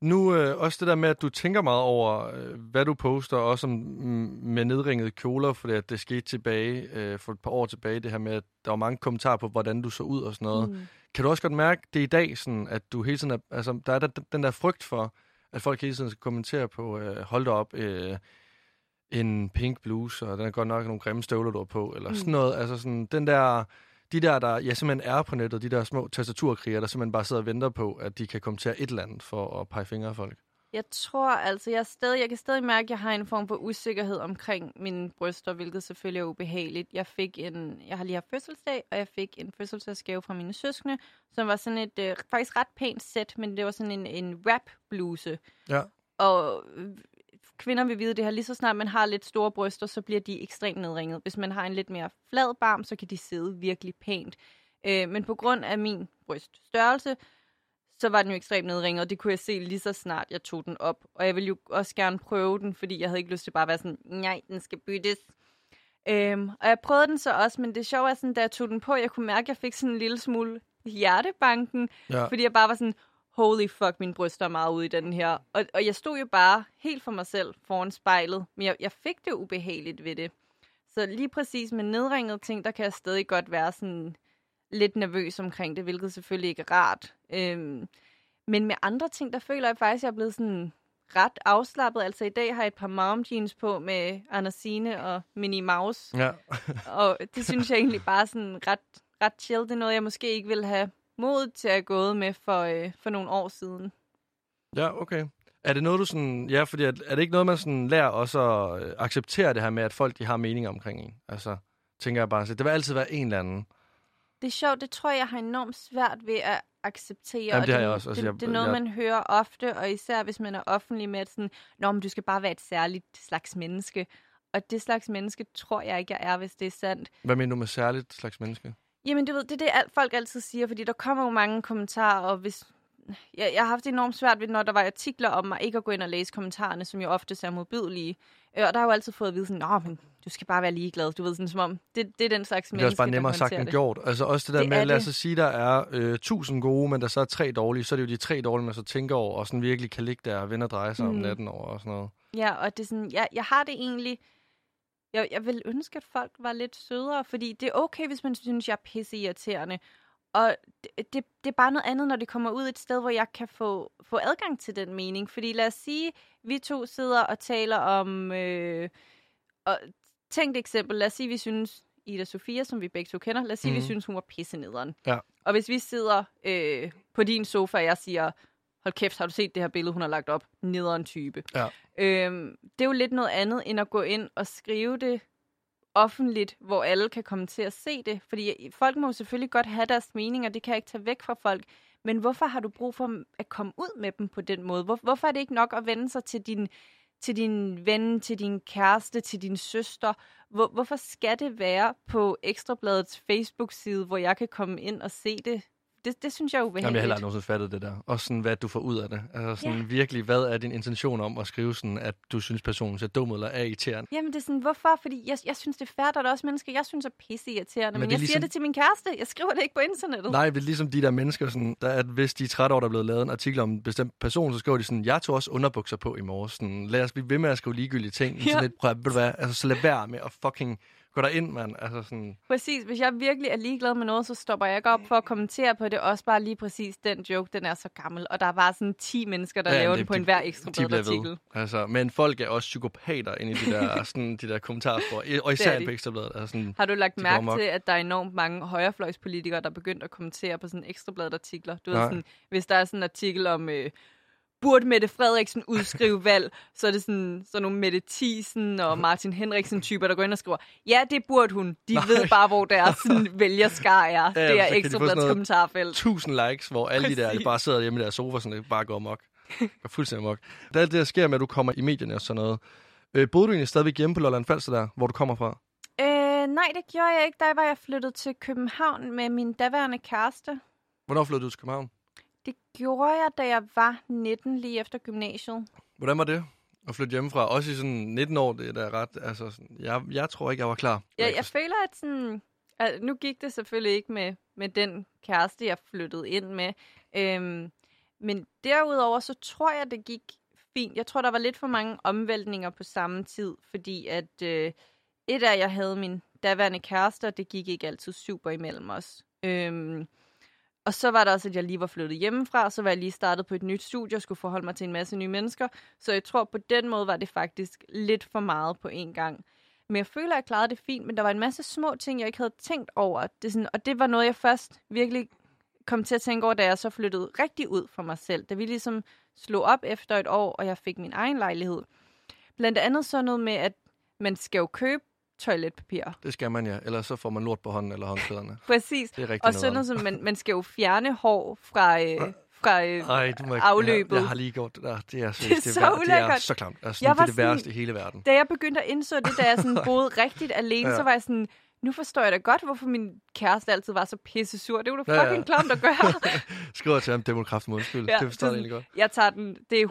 Nu øh, også det der med, at du tænker meget over, øh, hvad du poster, også om, mm, med nedringede kjoler, fordi at det skete tilbage øh, for et par år tilbage, det her med, at der var mange kommentarer på, hvordan du så ud og sådan noget. Mm. Kan du også godt mærke det i dag, sådan, at du hele tiden er, altså, der er der, den der frygt for, at folk hele tiden skal kommentere på, øh, hold da op, øh, en pink bluse, og den er godt nok nogle grimme støvler, du på, eller mm. sådan noget. Altså sådan, den der, de der, der ja, simpelthen er på nettet, de der små tastaturkrigere, der simpelthen bare sidder og venter på, at de kan kommentere et eller andet for at pege fingre af folk. Jeg tror altså, jeg, stadig, jeg kan stadig mærke, at jeg har en form for usikkerhed omkring mine bryster, hvilket selvfølgelig er ubehageligt. Jeg fik en, jeg har lige haft fødselsdag, og jeg fik en fødselsdagsgave fra mine søskende, som var sådan et øh, faktisk ret pænt sæt, men det var sådan en, en rap bluse. Ja. Og kvinder vil vide det her, lige så snart man har lidt store bryster, så bliver de ekstremt nedringet. Hvis man har en lidt mere flad barm, så kan de sidde virkelig pænt. Øh, men på grund af min bryststørrelse, så var den jo ekstremt nedringet, og det kunne jeg se lige så snart, jeg tog den op. Og jeg ville jo også gerne prøve den, fordi jeg havde ikke lyst til bare at være sådan, nej, den skal byttes. Øhm, og jeg prøvede den så også, men det sjove er sådan, da jeg tog den på, jeg kunne mærke, at jeg fik sådan en lille smule hjertebanken, Ja. fordi jeg bare var sådan, holy fuck, mine bryster er meget ude i den her. Og, og jeg stod jo bare helt for mig selv foran spejlet, men jeg, jeg fik det ubehageligt ved det. Så lige præcis med nedringede ting, der kan jeg stadig godt være sådan lidt nervøs omkring det, hvilket selvfølgelig ikke er rart. Øhm, men med andre ting, der føler jeg faktisk, at jeg er blevet sådan ret afslappet. Altså i dag har jeg et par mom jeans på med Andersine og Minnie Mouse. Ja. Og det synes jeg egentlig bare sådan ret, ret chill. Det er noget, jeg måske ikke ville have mod til at gå med for, øh, for nogle år siden. ja, okay. Er det noget, du sådan... Ja, fordi er, er det ikke noget, man sådan lærer også at øh, acceptere det her med, at folk de har meninger omkring en? Altså, tænker jeg bare, så det vil altid være en eller anden. Det er sjovt, det tror jeg, jeg har enormt svært ved at acceptere. Jamen, og det har jeg også. Altså, det, det er noget, jeg- man hører ofte, og især hvis man er offentlig med, at sådan, Nå, men du skal bare være et særligt slags menneske. Og det slags menneske tror jeg ikke, jeg er, hvis det er sandt. Hvad mener du med særligt slags menneske? Jamen, du ved, det er det, folk altid siger, fordi der kommer jo mange kommentarer, og hvis... Jeg, jeg har haft enormt svært ved, når der var artikler om mig, ikke at gå ind og læse kommentarerne, som jo ofte er modbydelige. Øh, Og der har jo altid fået at vide sådan, Nå, men du skal bare være ligeglad. Du ved, sådan som om, det, det er den slags Det er menneske, også bare nemmere sagt end gjort. Altså også det der Det med, lad os det. sige, der er øh, tusind gode, men der så er tre dårlige, så er det jo de tre dårlige, man så tænker over, og sådan virkelig kan ligge der og vende og dreje sig mm. om natten over og sådan noget. Ja, og det er sådan, jeg, jeg har det egentlig... Jeg, jeg vil ønske, at folk var lidt sødere, fordi det er okay, hvis man synes, jeg er pisse irriterende. Og det, det, det er bare noget andet, når det kommer ud et sted, hvor jeg kan få, få adgang til den mening. Fordi lad os sige, vi to sidder og taler om... Øh, og tænk et eksempel. Lad os sige, vi synes, Ida Sofia, som vi begge to kender, lad os sige, mm. vi synes, hun var pisse nederen. Ja. Og hvis vi sidder øh, på din sofa, og jeg siger, hold kæft, har du set det her billede, hun har lagt op? Nederen type. Ja. Øhm, det er jo lidt noget andet, end at gå ind og skrive det offentligt, hvor alle kan komme til at se det. Fordi øh, folk må jo selvfølgelig godt have deres meninger, det kan jeg ikke tage væk fra folk. Men hvorfor har du brug for mm, at komme ud med dem på den måde? Hvor, hvorfor er det ikke nok at vende sig til din, til din ven, til din kæreste, til din søster? Hvor, hvorfor skal det være på Ekstrabladets Facebook-side, hvor jeg kan komme ind og se det det, det synes jeg er ubehageligt. Jamen, jeg har heller aldrig nogensinde fattet det der. Og sådan, hvad du får ud af det. Altså sådan Ja. virkelig, hvad er din intention om at skrive sådan, at du synes, personen ser dum ud eller er irriterende? Jamen, det er sådan, hvorfor? Fordi jeg, jeg synes, det er færdigt, at der er også mennesker, jeg synes er pisse irriterende, Men men, jeg ligesom- siger det til min kæreste. Jeg skriver det ikke på internettet. Nej, det er ligesom de der mennesker, sådan, der, at hvis de er trætte over, der er blevet lavet en artikel om en bestemt person, så skriver de sådan, jeg tog også underbukser på i morges. Sådan, lad os blive ved med at skrive ligegyldige ting. Ja. Sådan lidt, prøv, at- ved du hvad, altså, så lad være med at fucking gå ind, mand. Altså sådan, Præcis. Hvis jeg virkelig er ligeglad med noget, så stopper jeg ikke op for at kommentere på det. Også bare lige præcis den joke, den er så gammel. Og der er bare sådan 10 mennesker, der Ja, laver det- den på de- enhver de ekstra ved. artikel. Altså, men folk er også psykopater inde i de der, sådan, de der kommentarspor. Og især de. på Ekstrabladet. Altså, sådan, Har du lagt De mærke til, at der er enormt mange højrefløjspolitikere, der er begyndt at kommentere på sådan ekstrabladet artikler? Du ved Nej. sådan, hvis der er sådan en artikel om, øh, burde Mette Frederiksen udskrive valg, så er det sådan, sådan nogle Mette Thiesen og Martin Henriksen typer, der går ind og skriver, ja, det burde hun. De Nej. ved bare, hvor deres sådan, vælgerskar er. Ja, det er ekstrabladets kommentarfelt. tusind likes, hvor alle de der de Præcis. bare sidder hjemme i deres sofa, sådan, det bare går amok. Går fuldstændig amok. Det er alt det, der sker med, at du kommer i medierne og sådan noget. Øh, boede du egentlig stadigvæk hjemme på Lolland Falster der, hvor du kommer fra? Øh, nej, det gjorde jeg ikke. Der var jeg flyttet til København med min daværende kæreste. Hvornår flyttede du til København? Det gjorde jeg, da jeg var 19 lige efter gymnasiet. Hvordan var det at flytte hjemmefra? Også i sådan 19 år, det er da ret... Altså, sådan, jeg, jeg tror ikke, jeg var klar. Jeg, jeg føler, at sådan... At nu gik det selvfølgelig ikke med, med den kæreste, jeg flyttede ind med. Øhm, men derudover, så tror jeg, det gik fint. Jeg tror, der var lidt for mange omvæltninger på samme tid, fordi at øh, et af, jeg havde min daværende kæreste, og det gik ikke altid super imellem os. Øhm, og så var der også, at jeg lige var flyttet hjemmefra, og så var jeg lige startet på et nyt studie og skulle forholde mig til en masse nye mennesker. Så jeg tror, på den måde var det faktisk lidt for meget på én gang. Men jeg føler, at jeg klarede det fint, men der var en masse små ting, jeg ikke havde tænkt over. Det sådan, og det var noget, jeg først virkelig kom til at tænke over, da jeg så flyttede rigtig ud for mig selv. Da vi ligesom slog op efter et år, og jeg fik min egen lejlighed. Blandt andet så noget med, at man skal jo købe toiletpapir. Det skal man, ja. Ellers så får man lort på hånden eller håndklæderne. Præcis. Det er rigtig Og sådan noget. som, man, man skal jo fjerne hår fra, øh, fra øh, Ej, du må ikke, afløbet. Jeg, jeg har lige gjort det der. Det er, så det, er, vær- det er ulækkert. så klamt. Altså, Jeg det er det værste i hele verden. Da jeg begyndte at indse det, da jeg sådan boede rigtigt alene, ja. så var jeg sådan, nu forstår jeg da godt, hvorfor min kæreste altid var så pisse sur. Det var da Ja, ja. fucking klamt at gøre. Skriver til ham, det må du kraften undskyld. Ja, det forstår jeg egentlig godt. jeg tager den, det er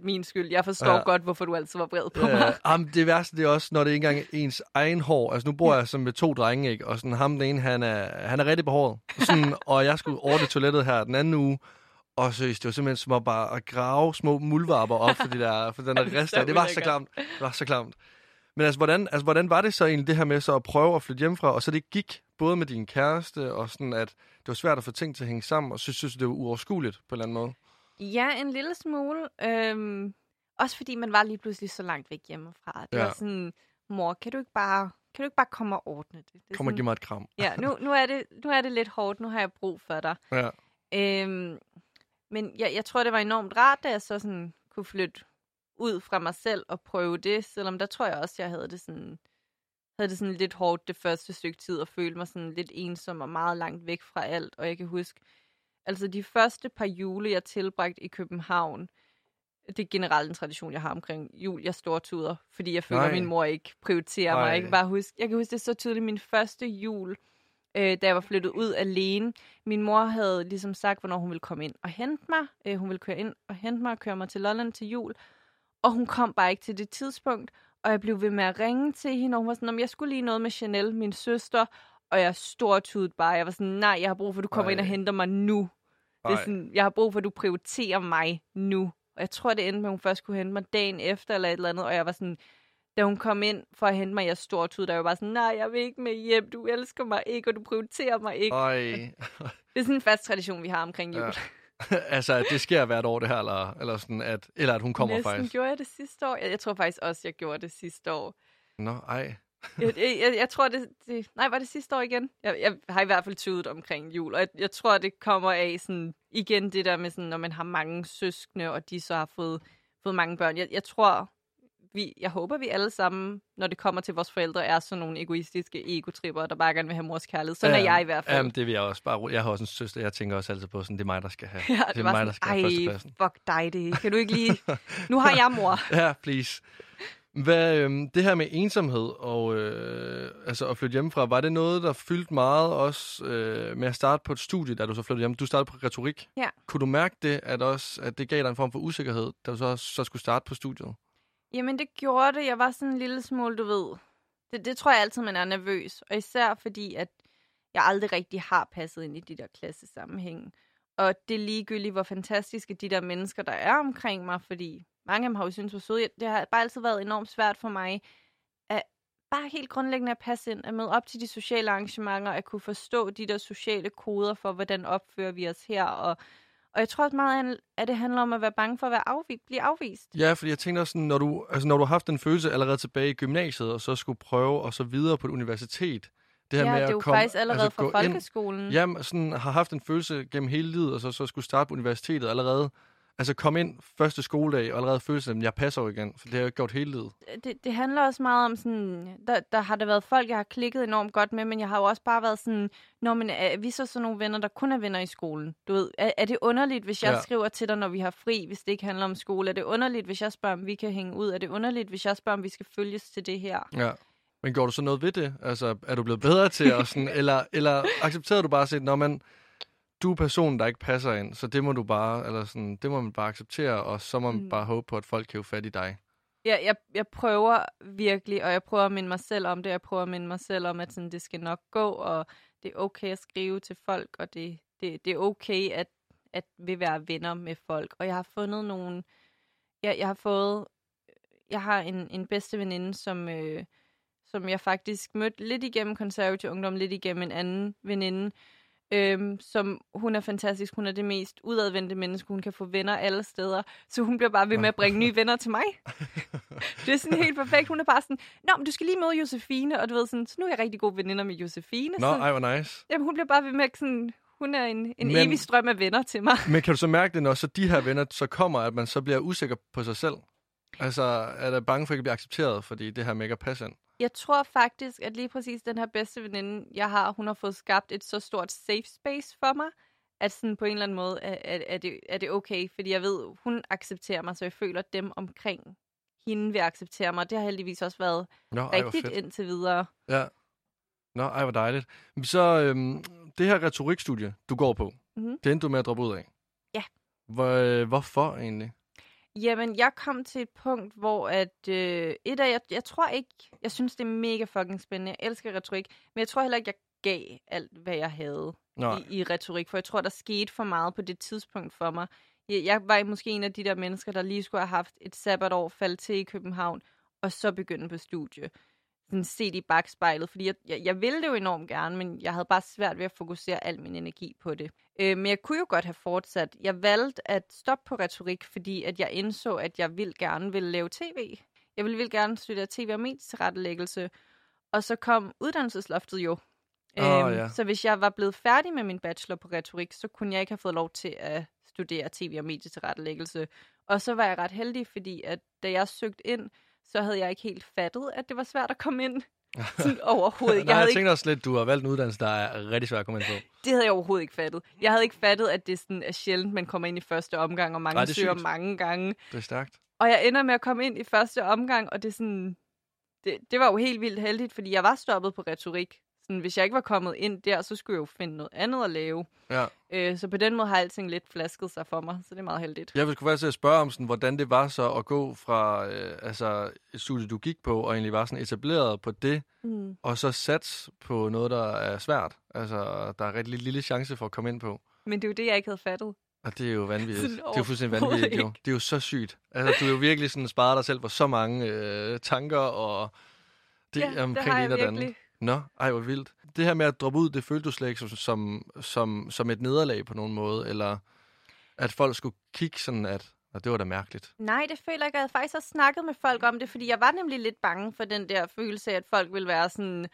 100% min skyld. Jeg forstår Ja. ja. godt, hvorfor du altid var vred på Ja, mig. jamen, det værste det er også, når det ikke engang er ens egen hår. Altså, nu bor jeg sådan med to drenge, ikke? Og sådan, ham den ene, han er, han er rigtig behåret. Sådan, og jeg skulle ordne toilettet her den anden uge. Og seriøst, det var simpelthen som at bare at grave små muldvarper op for, de der, for den der er rest så der. Det var så klamt. Det var så klamt. Men altså hvordan, altså, hvordan var det så egentlig, det her med så at prøve at flytte hjemmefra, og så det gik både med din kæreste, og sådan, at det var svært at få ting til at hænge sammen, og så synes du, det var uoverskueligt på en eller anden måde? Ja, en lille smule. Øhm, også fordi man var lige pludselig så langt væk hjemmefra. Det Ja. var sådan, mor, kan du ikke bare, kan du ikke bare komme og ordne det? det Kom og sådan, giv mig et kram. Ja, nu, nu, er det, nu er det lidt hårdt. Nu har jeg brug for dig. Ja. Øhm, men jeg, jeg tror, det var enormt rart, da jeg så sådan kunne flytte ud fra mig selv og prøve det, selvom der tror jeg også, jeg havde det sådan, havde det sådan lidt hårdt det første stykke tid, og følte mig sådan lidt ensom og meget langt væk fra alt. Og jeg kan huske, altså de første par jule, jeg tilbragte i København, det er generelt en tradition, jeg har omkring jul. Jeg stortuder, fordi jeg føler, Nej. at min mor ikke prioriterer mig. Nej. Jeg kan, bare huske, jeg kan huske det så tydeligt min første jul, øh, da jeg var flyttet ud alene. Min mor havde ligesom sagt, hvornår hun ville komme ind og hente mig. Øh, hun ville køre ind og hente mig og køre mig til Lolland til jul. Og hun kom bare ikke til det tidspunkt. Og jeg blev ved med at ringe til hende, og hun var sådan, om jeg skulle lige noget med Chanel, min søster. Og jeg stortudede bare. Jeg var sådan, nej, jeg har brug for, at du kommer Ej. ind og henter mig nu. Det er Ej. sådan, jeg har brug for, at du prioriterer mig nu. Og jeg tror, det endte med, at hun først kunne hente mig dagen efter eller et eller andet. Og jeg var sådan, da hun kom ind for at hente mig, jeg stort tud, der var bare sådan, nej, jeg vil ikke med hjem, du elsker mig ikke, og du prioriterer mig ikke. Øj. Det er sådan en fast tradition, vi har omkring jul. Ja. altså, at det sker hvert år, det her, eller, eller, sådan, at, eller at hun kommer Næsten faktisk. gjorde jeg det sidste år. Jeg, jeg tror faktisk også, jeg gjorde det sidste år. Nå, ej. Jeg, jeg, jeg, tror, det, det... Nej, var det sidste år igen? Jeg, jeg har i hvert fald tudet omkring jul, og jeg, jeg tror, det kommer af sådan, igen det der med, sådan, når man har mange søskende, og de så har fået, fået mange børn. Jeg, jeg tror, vi, jeg håber, vi alle sammen, når det kommer til vores forældre, er sådan nogle egoistiske egotripper, der bare gerne vil have mors kærlighed. Sådan Ja, er jeg i hvert fald. Jamen, det vil jeg også bare... Jeg har også en søster, jeg tænker også altid på, sådan, det er mig, der skal have. ja, det er var mig, der skal have Ej, førstepladsen. fuck dig det. Kan du ikke lige... Nu har jeg mor. Ja, please. Hvad, øhm, det her med ensomhed og øh, altså at flytte hjemmefra, var det noget, der fyldte meget også øh, med at starte på et studie, da du så flyttede hjem? Du startede på retorik. Ja. Kunne du mærke det, at, også, at det gav dig en form for usikkerhed, da du så, så skulle starte på studiet? Jamen, det gjorde det. Jeg var sådan en lille smule, du ved... Det, det tror jeg altid, man er nervøs. Og især fordi, at jeg aldrig rigtig har passet ind i de der klassesammenhænge. Og det er ligegyldigt, hvor fantastiske de der mennesker, der er omkring mig, fordi mange af dem har jo syntes, hvor søde. Det har bare altid været enormt svært for mig, at bare helt grundlæggende at passe ind, at møde op til de sociale arrangementer, at kunne forstå de der sociale koder for, hvordan opfører vi os her, og og jeg tror også meget, at det handler om at være bange for at være afvist, blive afvist. Ja, fordi jeg tænker sådan, når du, altså når du har haft den følelse allerede tilbage i gymnasiet, og så skulle prøve og så videre på et universitet, det her ja, med det er at jo komme, faktisk allerede altså, fra folkeskolen. Ind, jamen, sådan har haft en følelse gennem hele livet, og så, så skulle starte på universitetet allerede. Altså kom ind første skoledag, og allerede følelse, at jeg passer jo igen, for det har jeg jo gjort hele livet. Det, det handler også meget om sådan, der, der har der været folk, jeg har klikket enormt godt med, men jeg har jo også bare været sådan, når men er vi så sådan nogle venner, der kun er venner i skolen? Du ved, er, er det underligt, hvis jeg Ja. skriver til dig, når vi har fri, hvis det ikke handler om skole? Er det underligt, hvis jeg spørger, om vi kan hænge ud? Er det underligt, hvis jeg spørger, om vi skal følges til det her? Ja. Men gjorde du så noget ved det? Altså, er du blevet bedre til at sådan, eller, eller accepterede du bare at når man, du er personen, der ikke passer ind, så det må du bare, eller sådan, det må man bare acceptere, og så må man Mm. bare håbe på, at folk kan jo fat i dig. Jeg, jeg, jeg prøver virkelig, og jeg prøver at minde mig selv om det. Jeg prøver at minde mig selv om, at sådan, det skal nok gå, og det er okay at skrive til folk, og det, det, det er okay at, at vil være venner med folk. Og jeg har fundet nogle... Jeg, jeg har fået... Jeg har en, en bedste veninde, som, øh, som jeg faktisk mødte lidt igennem konservativ ungdom, lidt igennem en anden veninde, øhm, som hun er fantastisk. Hun er det mest udadvendte menneske. Hun kan få venner alle steder. Så hun bliver bare ved med at bringe nye venner til mig. det er sådan helt perfekt. Hun er bare sådan, Nå, men du skal lige møde Josefine. Og du ved sådan, så nu er jeg rigtig gode veninder med Josefine. Nå, ej, hvor nice. jamen, hun bliver bare ved med sådan, hun er en, en Men- evig strøm af venner til mig. Men kan du så mærke det, når så de her venner så kommer, at man så bliver usikker på sig selv? Altså, er der bange for ikke at blive accepteret, fordi det her med ikke at passe ind? Jeg tror faktisk, at lige præcis den her bedste veninde, jeg har, hun har fået skabt et så stort safe space for mig, at sådan på en eller anden måde er, er, er, det, er det okay, fordi jeg ved, hun accepterer mig, så jeg føler, at dem omkring hende vil acceptere mig. Det har heldigvis også været Nå, ej, rigtigt fedt. indtil videre. Ja. Nå, ej, hvor dejligt. Så øhm, det her retorikstudie, du går på, Mhm. det endte du med at droppe ud af? Ja. Hvor, øh, hvorfor egentlig? Jamen, jeg kom til et punkt, hvor at, øh, et af, jeg, jeg tror ikke, jeg synes, det er mega fucking spændende. Jeg elsker retorik, men jeg tror heller ikke, jeg gav alt, hvad jeg havde. I, i retorik, for jeg tror, der skete for meget på det tidspunkt for mig. Jeg, jeg var måske en af de der mennesker, der lige skulle have haft et sabbatår, faldt til i København, og så begynde på studie. Sådan set i bagspejlet, fordi jeg, jeg, jeg ville det jo enormt gerne, men jeg havde bare svært ved at fokusere al min energi på det. Øh, men jeg kunne jo godt have fortsat. Jeg valgte at stoppe på retorik, fordi at jeg indså, at jeg vil gerne ville lave tv. Jeg ville, ville gerne studere tv og medietilrettelæggelse, og så kom uddannelsesloftet jo. Åh, ja. Så hvis jeg var blevet færdig med min bachelor på retorik, så kunne jeg ikke have fået lov til at studere tv- og medietilrettelæggelse. Og så var jeg ret heldig, fordi at da jeg søgte ind, så havde jeg ikke helt fattet, at det var svært at komme ind. Sådan overhovedet ikke. Nej, Jeg havde jeg ikke, tænkte også lidt, du har valgt en uddannelse, der er rigtig svært at komme ind på. det havde jeg overhovedet ikke fattet. Jeg havde ikke fattet, at det sådan er sjældent, man kommer ind i første omgang, og mange Nej, er søger sygt. mange gange. Det er stærkt. Og jeg ender med at komme ind i første omgang, og det er sådan... Det, det var jo helt vildt heldigt, fordi jeg var stoppet på retorik. Sådan, hvis jeg ikke var kommet ind der, så skulle jeg jo finde noget andet at lave. Ja. Øh, så på den måde har alting lidt flasket sig for mig, så det er meget heldigt. Jeg vil sgu faktisk spørge om, sådan, hvordan det var så at gå fra øh, altså, et studie, du gik på, og egentlig var sådan etableret på det, Mm. og så sats på noget, der er svært. Altså, der er rigtig lille chance for at komme ind på. Men det er jo det, jeg ikke havde fattet. Og det er jo vanvittigt. Sådan det er jo fuldstændig vanvittigt, jo. Det er jo så sygt. Altså, du er jo virkelig sådan sparet dig selv for så mange øh, tanker og det, ja, det omkring har det jeg ene og det andet. Nå, ej, hvor vildt. Det her med at droppe ud, det følte du slet ikke som, som, som, som et nederlag på nogen måde, eller at folk skulle kigge sådan, at og det var da mærkeligt. Nej, det føler jeg ikke. Jeg havde faktisk også snakket med folk om det, fordi jeg var nemlig lidt bange for den der følelse af, at folk ville være sådan,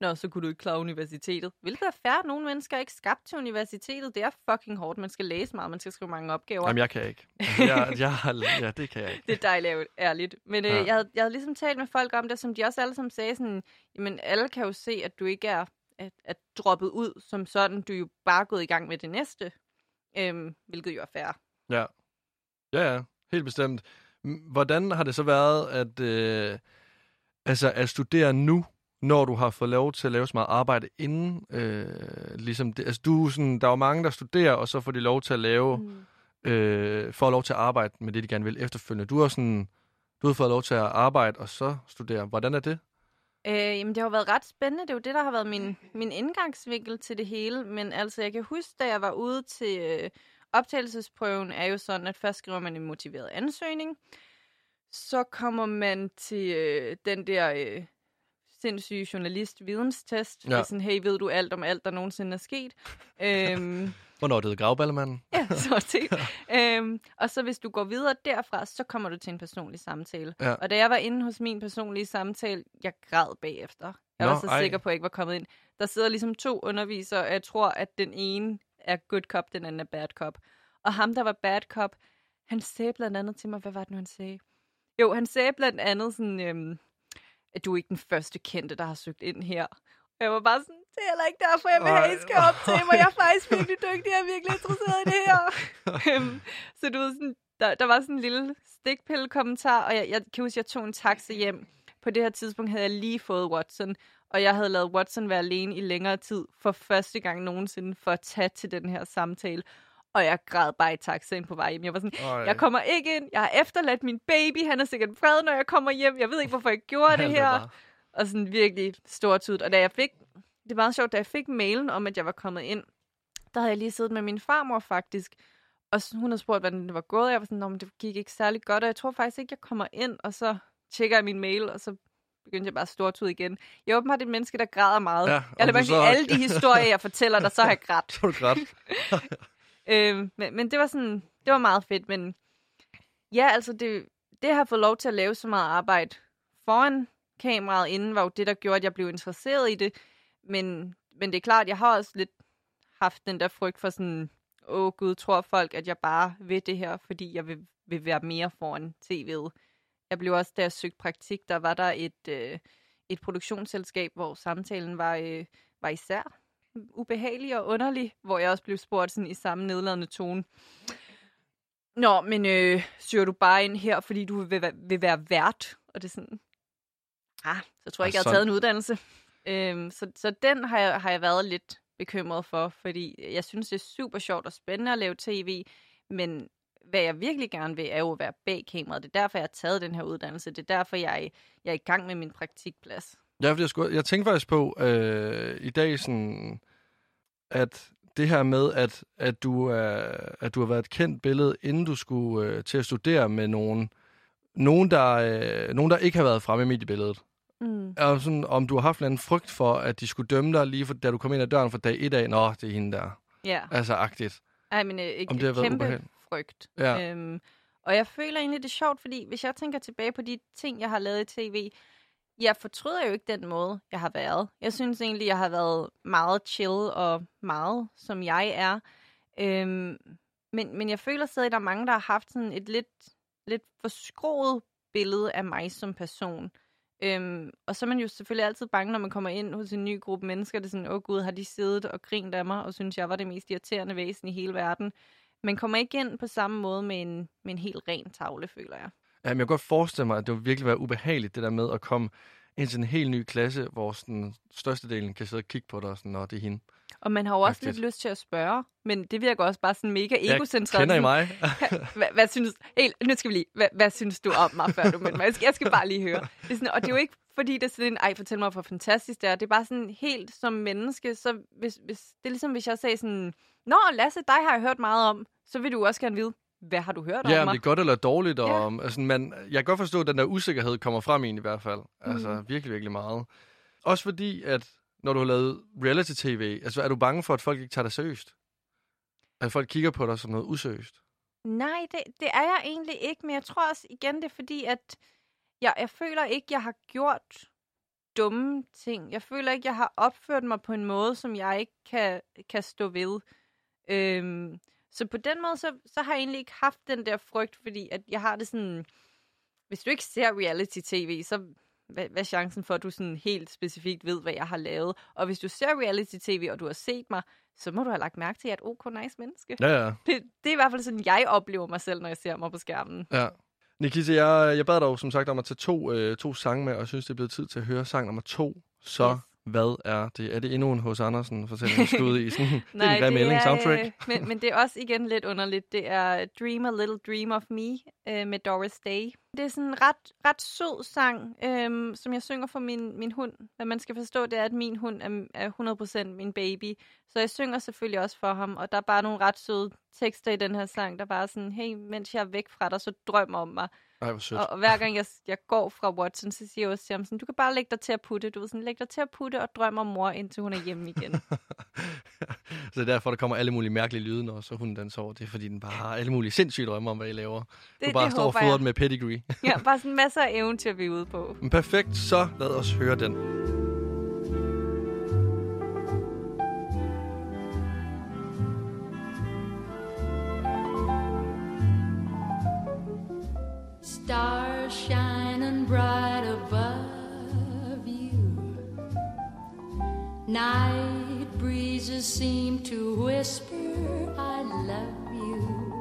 Nå, så kunne du ikke klare universitetet. Hvilket er fair. Nogle mennesker er ikke skabt til universitetet. Det er fucking hårdt. Man skal læse meget, man skal skrive mange opgaver. Jamen, jeg kan ikke. Altså, jeg, jeg, ja, det kan jeg ikke. Det er dejligt ærligt. Men øh, Ja. jeg, havde, jeg havde ligesom talt med folk om det, som de også alle sammen sagde sådan, jamen alle kan jo se, at du ikke er at, at droppet ud som sådan. Du er jo bare gået i gang med det næste. Øhm, hvilket jo er fair. Ja. Ja, ja. Helt bestemt. Hvordan har det så været at, øh, altså at studere nu, når du har fået lov til at lave så meget arbejde inden? Øh, ligesom det, altså du sådan, der er jo mange, der studerer, og så får de lov til at lave, Mm. øh, får lov til at arbejde med det, de gerne vil efterfølgende. Du har sådan, du har fået lov til at arbejde og så studere. Hvordan er det? Øh, jamen, det har været ret spændende. Det er jo det, der har været min, min indgangsvinkel til det hele. Men altså, jeg kan huske, da jeg var ude til øh, optagelsesprøven, er jo sådan, at først skriver man en motiveret ansøgning. Så kommer man til øh, den der øh, sindssyge journalist-videnstest. Ja. Sådan, hey, ved du alt om alt, der nogensinde er sket? øhm, Hvornår det gravballemanden? Ja, så set. øhm, og så hvis du går videre derfra, så kommer du til en personlig samtale. Ja. Og da jeg var inde hos min personlige samtale, jeg græd bagefter. Jeg Nå, var så ej. sikker på, at jeg ikke var kommet ind. Der sidder ligesom to undervisere, og jeg tror, at den ene er good cop, den anden er bad cop. Og ham, der var bad cop, han sagde blandt andet til mig, hvad var det nu, han sagde? Jo, han sagde blandt andet sådan, øhm, at du er ikke den første kendte, der har søgt ind her. Og jeg var bare sådan, det er heller ikke derfor, jeg vil have, I skal Ej. optage mig. Jeg er faktisk virkelig dygtig, jeg er virkelig interesseret i det her. Øhm, så du ved, sådan, der, der var sådan en lille stikpille-kommentar, og jeg, jeg kan huske, at jeg tog en taxa hjem. På det her tidspunkt havde jeg lige fået Watson, og jeg havde lavet Watson være alene i længere tid for første gang nogensinde for at tage til den her samtale. Og jeg græd bare i taxaen på vej hjem. Jeg var sådan, Øj. jeg kommer ikke ind. Jeg har efterladt min baby. Han er sikkert vred, når jeg kommer hjem. Jeg ved ikke, hvorfor jeg gjorde det er her. bare- Og sådan virkelig stort ud. Og da jeg fik, det er meget sjovt, da jeg fik mailen om, at jeg var kommet ind, der havde jeg lige siddet med min farmor faktisk. Og hun havde spurgt, hvordan det var gået. Jeg var sådan, "Nå, men det gik ikke særlig godt, og jeg tror faktisk ikke, jeg kommer ind. Og så tjekker jeg min mail, og så begyndte jeg bare stort ud igen. Jeg er åbenbart et menneske, der græder meget. Ja, lader du bare så har- alle de historier, jeg fortæller dig, så har jeg grædt. Så er du grædt. øh, men, men det var sådan, det var meget fedt, men ja, altså det, det har fået lov til at lave så meget arbejde foran kameraet inden, var jo det, der gjorde, at jeg blev interesseret i det. Men, men det er klart, jeg har også lidt haft den der frygt for sådan, åh gud, tror folk, at jeg bare ved det her, fordi jeg vil, vil være mere foran tv'et. Jeg blev også, da jeg søgte praktik, der var der et, øh, et produktionsselskab, hvor samtalen var, øh, var især ubehagelig og underlig, hvor jeg også blev spurgt sådan i samme nedladende tone. Nå, men øh, søger du bare ind her, fordi du vil, være- vil være vært? Og det er sådan, ah, så tror jeg ikke, jeg har sådan- taget en uddannelse. Øhm, så, så den har jeg, har jeg været lidt bekymret for, fordi jeg synes, det er super sjovt og spændende at lave tv, men hvad jeg virkelig gerne vil, er jo at være bag kameraet. Det er derfor, jeg har taget den her uddannelse. Det er derfor, jeg, jeg er i gang med min praktikplads. Ja, fordi jeg, skulle, jeg tænkte faktisk på øh, i dag, sådan, at det her med, at, at, du, er, at du har været et kendt billede, inden du skulle øh, til at studere med nogen, nogen, der, øh, nogen, der ikke har været fremme i mediebilledet. Mm. Er sådan, om du har haft en anden frygt for, at de skulle dømme dig lige for, da du kom ind ad døren fra dag et af. Nå, det er hende der. Ja. Altså agtigt. Ej, men øh, ikke Om det har været kæmpe ubehageligt. frygt. Ja. Øhm, og jeg føler egentlig, det er sjovt, fordi hvis jeg tænker tilbage på de ting, jeg har lavet i tv, jeg fortryder jo ikke den måde, jeg har været. Jeg synes egentlig, jeg har været meget chill og meget, som jeg er. Øhm, men, men jeg føler stadig, at der er mange, der har haft sådan et lidt, lidt forskroet billede af mig som person. Øhm, og så er man jo selvfølgelig altid bange, når man kommer ind hos en ny gruppe mennesker. Det er sådan, åh oh, gud, har de siddet og grint af mig, og synes, jeg var det mest irriterende væsen i hele verden. Man kommer ikke ind på samme måde med en, med en helt ren tavle, føler jeg. Ja, men jeg kan godt forestille mig, at det vil virkelig være ubehageligt, det der med at komme ind til en helt ny klasse, hvor sådan, størstedelen kan sidde og kigge på dig, og sådan, Nå, det er hende. Og man har jo også Agtigt. lidt lyst til at spørge, men det virker også bare sådan mega egocentreret. Kender I mig? hvad, hvad synes, helt, nu skal vi lige, hvad, hvad synes du om mig, før du mødte mig? Jeg skal, jeg skal bare lige høre. Det er sådan, og det er jo ikke, fordi det er sådan en, ej, fortæl mig, hvor fantastisk det er. Det er bare sådan helt som menneske, så hvis, hvis, det er ligesom, hvis jeg sagde sådan, Nå, Lasse, dig har jeg hørt meget om, så vil du også gerne vide, hvad har du hørt Ja, om mig? det er godt eller dårligt. Og, Ja. om, altså, man, jeg kan godt forstå, at den der usikkerhed kommer frem i en i hvert fald. Altså Mm. virkelig, virkelig meget. Også fordi, at når du har lavet reality-tv, altså er du bange for, at folk ikke tager dig seriøst? At folk kigger på dig som noget useriøst? Nej, det, det er jeg egentlig ikke, men jeg tror også igen, det er fordi, at jeg, jeg føler ikke, jeg har gjort dumme ting. Jeg føler ikke, jeg har opført mig på en måde, som jeg ikke kan, kan stå ved. Øhm, så på den måde, så, så har jeg egentlig ikke haft den der frygt, fordi at jeg har det sådan... Hvis du ikke ser reality-tv, så hvad, hvad er chancen for, at du sådan helt specifikt ved, hvad jeg har lavet? Og hvis du ser reality-tv, og du har set mig, så må du have lagt mærke til, at jeg er et ok, nice menneske. Ja, ja. Det, det er i hvert fald sådan, jeg oplever mig selv, når jeg ser mig på skærmen. ja. Nikita, jeg, jeg bad dig jo som sagt om at tage to, øh, to sange med, og jeg synes, det er blevet tid til at høre sang nummer to. Så Yes. Hvad er det? Er det endnu en Hos Andersen fortælling skud i sådan Nej, en grim melding, soundtrack? Øh, men, men det er også igen lidt underligt. Det er Dream a Little Dream of Me øh, med Doris Day. Det er sådan en ret, ret sød sang, øh, som jeg synger for min, min hund. Hvad man skal forstå, det er, at min hund er, er 100% min baby. Så jeg synger selvfølgelig også for ham, og der er bare nogle ret søde tekster i den her sang, der bare er sådan, hey, mens jeg er væk fra dig, så drøm om mig. Ej, hvor sødt. Og, og hver gang jeg, jeg går fra Watson, så siger jeg også til ham sådan, du kan bare lægge dig til at putte. Du ved sådan, læg dig til at putte og drøm om mor, indtil hun er hjemme igen. så det er derfor, der kommer alle mulige mærkelige lyde, når så hunden den sover. Det er fordi, den bare har alle mulige sindssyge drømme om, hvad I laver. Det, du bare det står og fodrer den med pedigree. Ja, bare sådan masser af eventyr, vi er ude på. Men perfekt, så lad os høre den. Stars shining bright above you. Night breezes seem to whisper, I love you.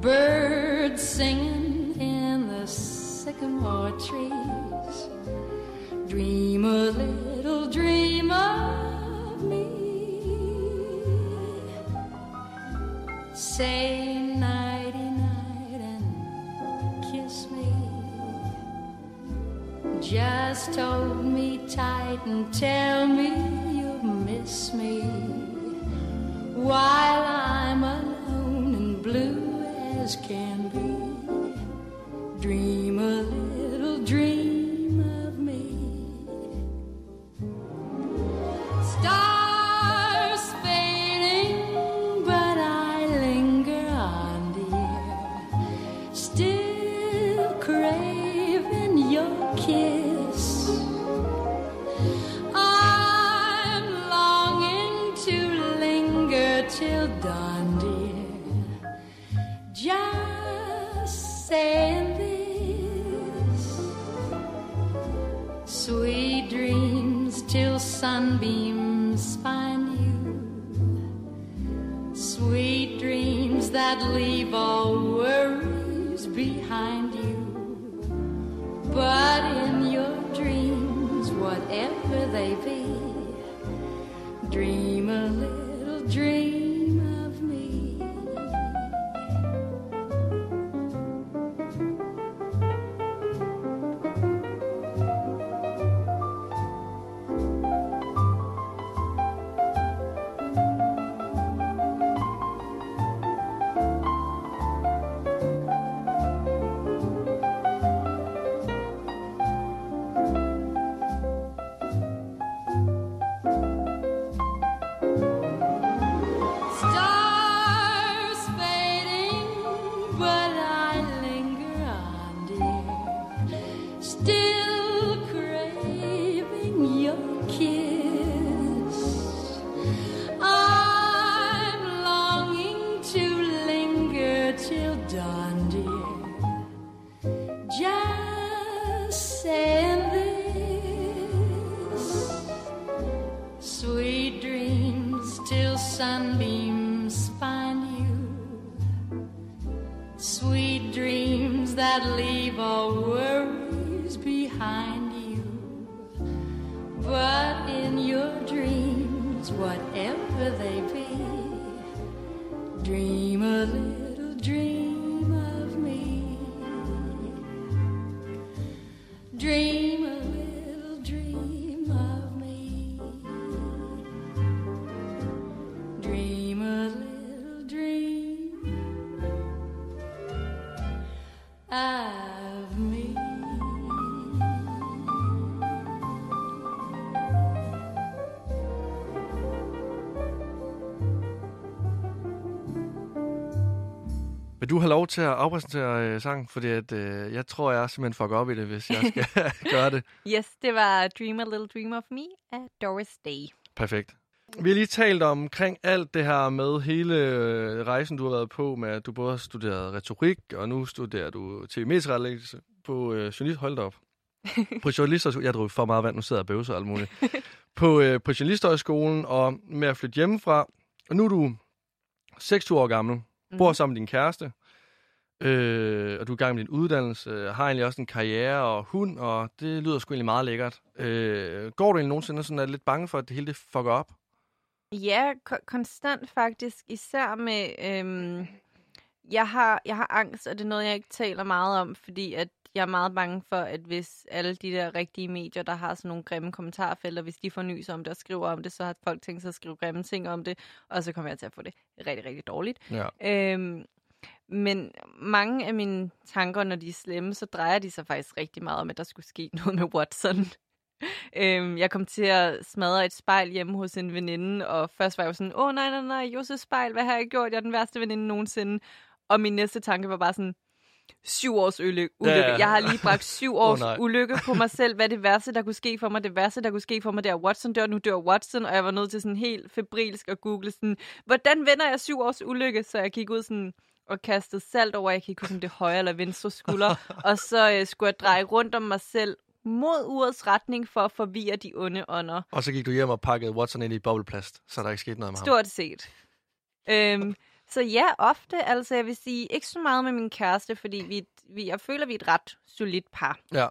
Birds singing in the sycamore trees. Dream a little dream of me. Say Just hold me tight and tell me you'll miss me while I'm alone and blue as can be. sunbeam. Vil du have lov til at afpræsentere øh, sangen? Fordi at, øh, jeg tror, jeg simpelthen fucker op i det, hvis jeg skal gøre det. Yes, det var Dream a Little Dream of Me af Doris Day. Perfekt. Vi har lige talt omkring alt det her med hele øh, rejsen, du har været på, med at du både har studeret retorik, og nu studerer du tv-medietretlæggelse på øh, journalist. Hold op. På journalister, jeg drog for meget vand, nu sidder jeg og bøvser og alt muligt. På, øh, på journalisthøjskolen, og med at flytte hjemmefra. Og nu er du 26 år gammel, bor sammen med din kæreste, øh, og du er i gang med din uddannelse, øh, har egentlig også en karriere og hund, og det lyder sgu egentlig meget lækkert. Øh, går du egentlig nogensinde sådan, er lidt bange for, at det hele det fucker op? Ja, ko- konstant faktisk. Især med... Øhm, jeg, har, jeg har angst, og det er noget, jeg ikke taler meget om, fordi at jeg er meget bange for, at hvis alle de der rigtige medier, der har sådan nogle grimme kommentarfelter, hvis de får nys om det og skriver om det, så har folk tænkt sig at skrive grimme ting om det, og så kommer jeg til at få det rigtig, rigtig dårligt. Ja. Øhm, men mange af mine tanker, når de er slemme, så drejer de sig faktisk rigtig meget om, at der skulle ske noget med Watson. øhm, jeg kom til at smadre et spejl hjemme hos en veninde, og først var jeg jo sådan, åh nej, nej, nej, Josef spejl, hvad har jeg gjort? Jeg er den værste veninde nogensinde. Og min næste tanke var bare sådan, syv års ulykke. Ja, ja. Jeg har lige bragt syv års nej. ulykke på mig selv. Hvad er det værste, der kunne ske for mig? Det værste, der kunne ske for mig, det er, at Watson dør, nu dør Watson. Og jeg var nødt til sådan helt febrilsk at google sådan, hvordan vender jeg syv års ulykke? Så jeg gik ud sådan og kastede salt over, jeg kan ikke huske, om det er højre eller venstre skulder. og så øh, skulle jeg dreje rundt om mig selv mod urets retning for at forvirre de onde ånder. Og så gik du hjem og pakkede Watson ind i bobleplast, så der ikke skete noget med ham. Stort set. Øhm, så ja, ofte. Altså, jeg vil sige, ikke så meget med min kæreste, fordi vi, vi, jeg føler, vi er et ret solidt par. Ja.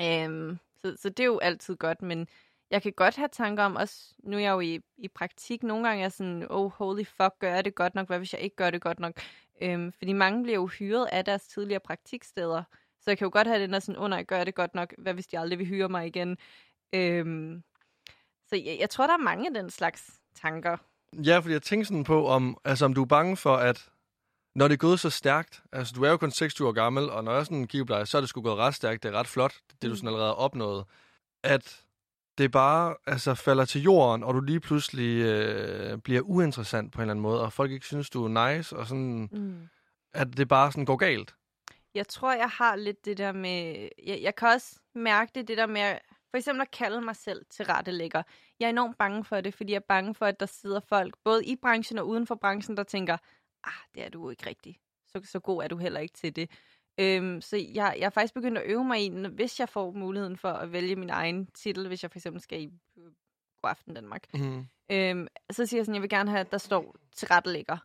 Øhm, så, så det er jo altid godt, men jeg kan godt have tanker om også, nu er jeg jo i, i praktik, nogle gange er sådan, oh holy fuck, gør jeg det godt nok, hvad hvis jeg ikke gør det godt nok? Øhm, fordi mange bliver jo hyret af deres tidligere praktiksteder, så jeg kan jo godt have den der sådan, oh nej, gør jeg det godt nok, hvad hvis de aldrig vil hyre mig igen? Øhm, så jeg, jeg tror, der er mange af den slags tanker. Ja, fordi jeg tænker sådan på, om, altså, om du er bange for, at når det er gået så stærkt, altså du er jo kun 26 år gammel, og når jeg sådan kigger på dig, så er det sgu gået ret stærkt, det er ret flot, det du Mm. sådan allerede har opnået, at det bare altså, falder til jorden, og du lige pludselig øh, bliver uinteressant på en eller anden måde, og folk ikke synes, du er nice, og sådan, Mm. at det bare sådan går galt. Jeg tror, jeg har lidt det der med... Jeg, jeg kan også mærke det, det der med... For eksempel at kalde mig selv til rettelægger. Jeg er enormt bange for det, fordi jeg er bange for, at der sidder folk, både i branchen og uden for branchen, der tænker, ah, det er du ikke rigtigt. Så, så god er du heller ikke til det. Øhm, så jeg, jeg er faktisk begyndt at øve mig i, hvis jeg får muligheden for at vælge min egen titel, hvis jeg for eksempel skal i øh, God Aften Danmark, Mm. Øhm, så siger jeg sådan, jeg vil gerne have, at der står til rettelægger.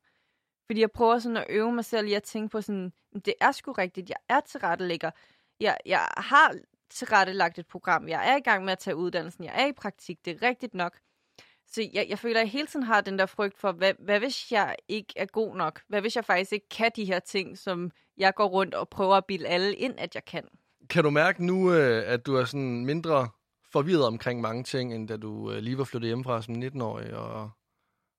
Fordi jeg prøver sådan at øve mig selv i at tænke på sådan, det er sgu rigtigt, jeg er tilrettelægger. Jeg, jeg har tilrettelagt et program, jeg er i gang med at tage uddannelsen, jeg er i praktik, det er rigtigt nok. Så jeg, jeg føler, at jeg hele tiden har den der frygt for, hvad, hvad hvis jeg ikke er god nok? Hvad hvis jeg faktisk ikke kan de her ting, som jeg går rundt og prøver at bilde alle ind, at jeg kan? Kan du mærke nu, øh, at du er sådan mindre forvirret omkring mange ting, end da du øh, lige var flyttet hjemmefra som 19-årig og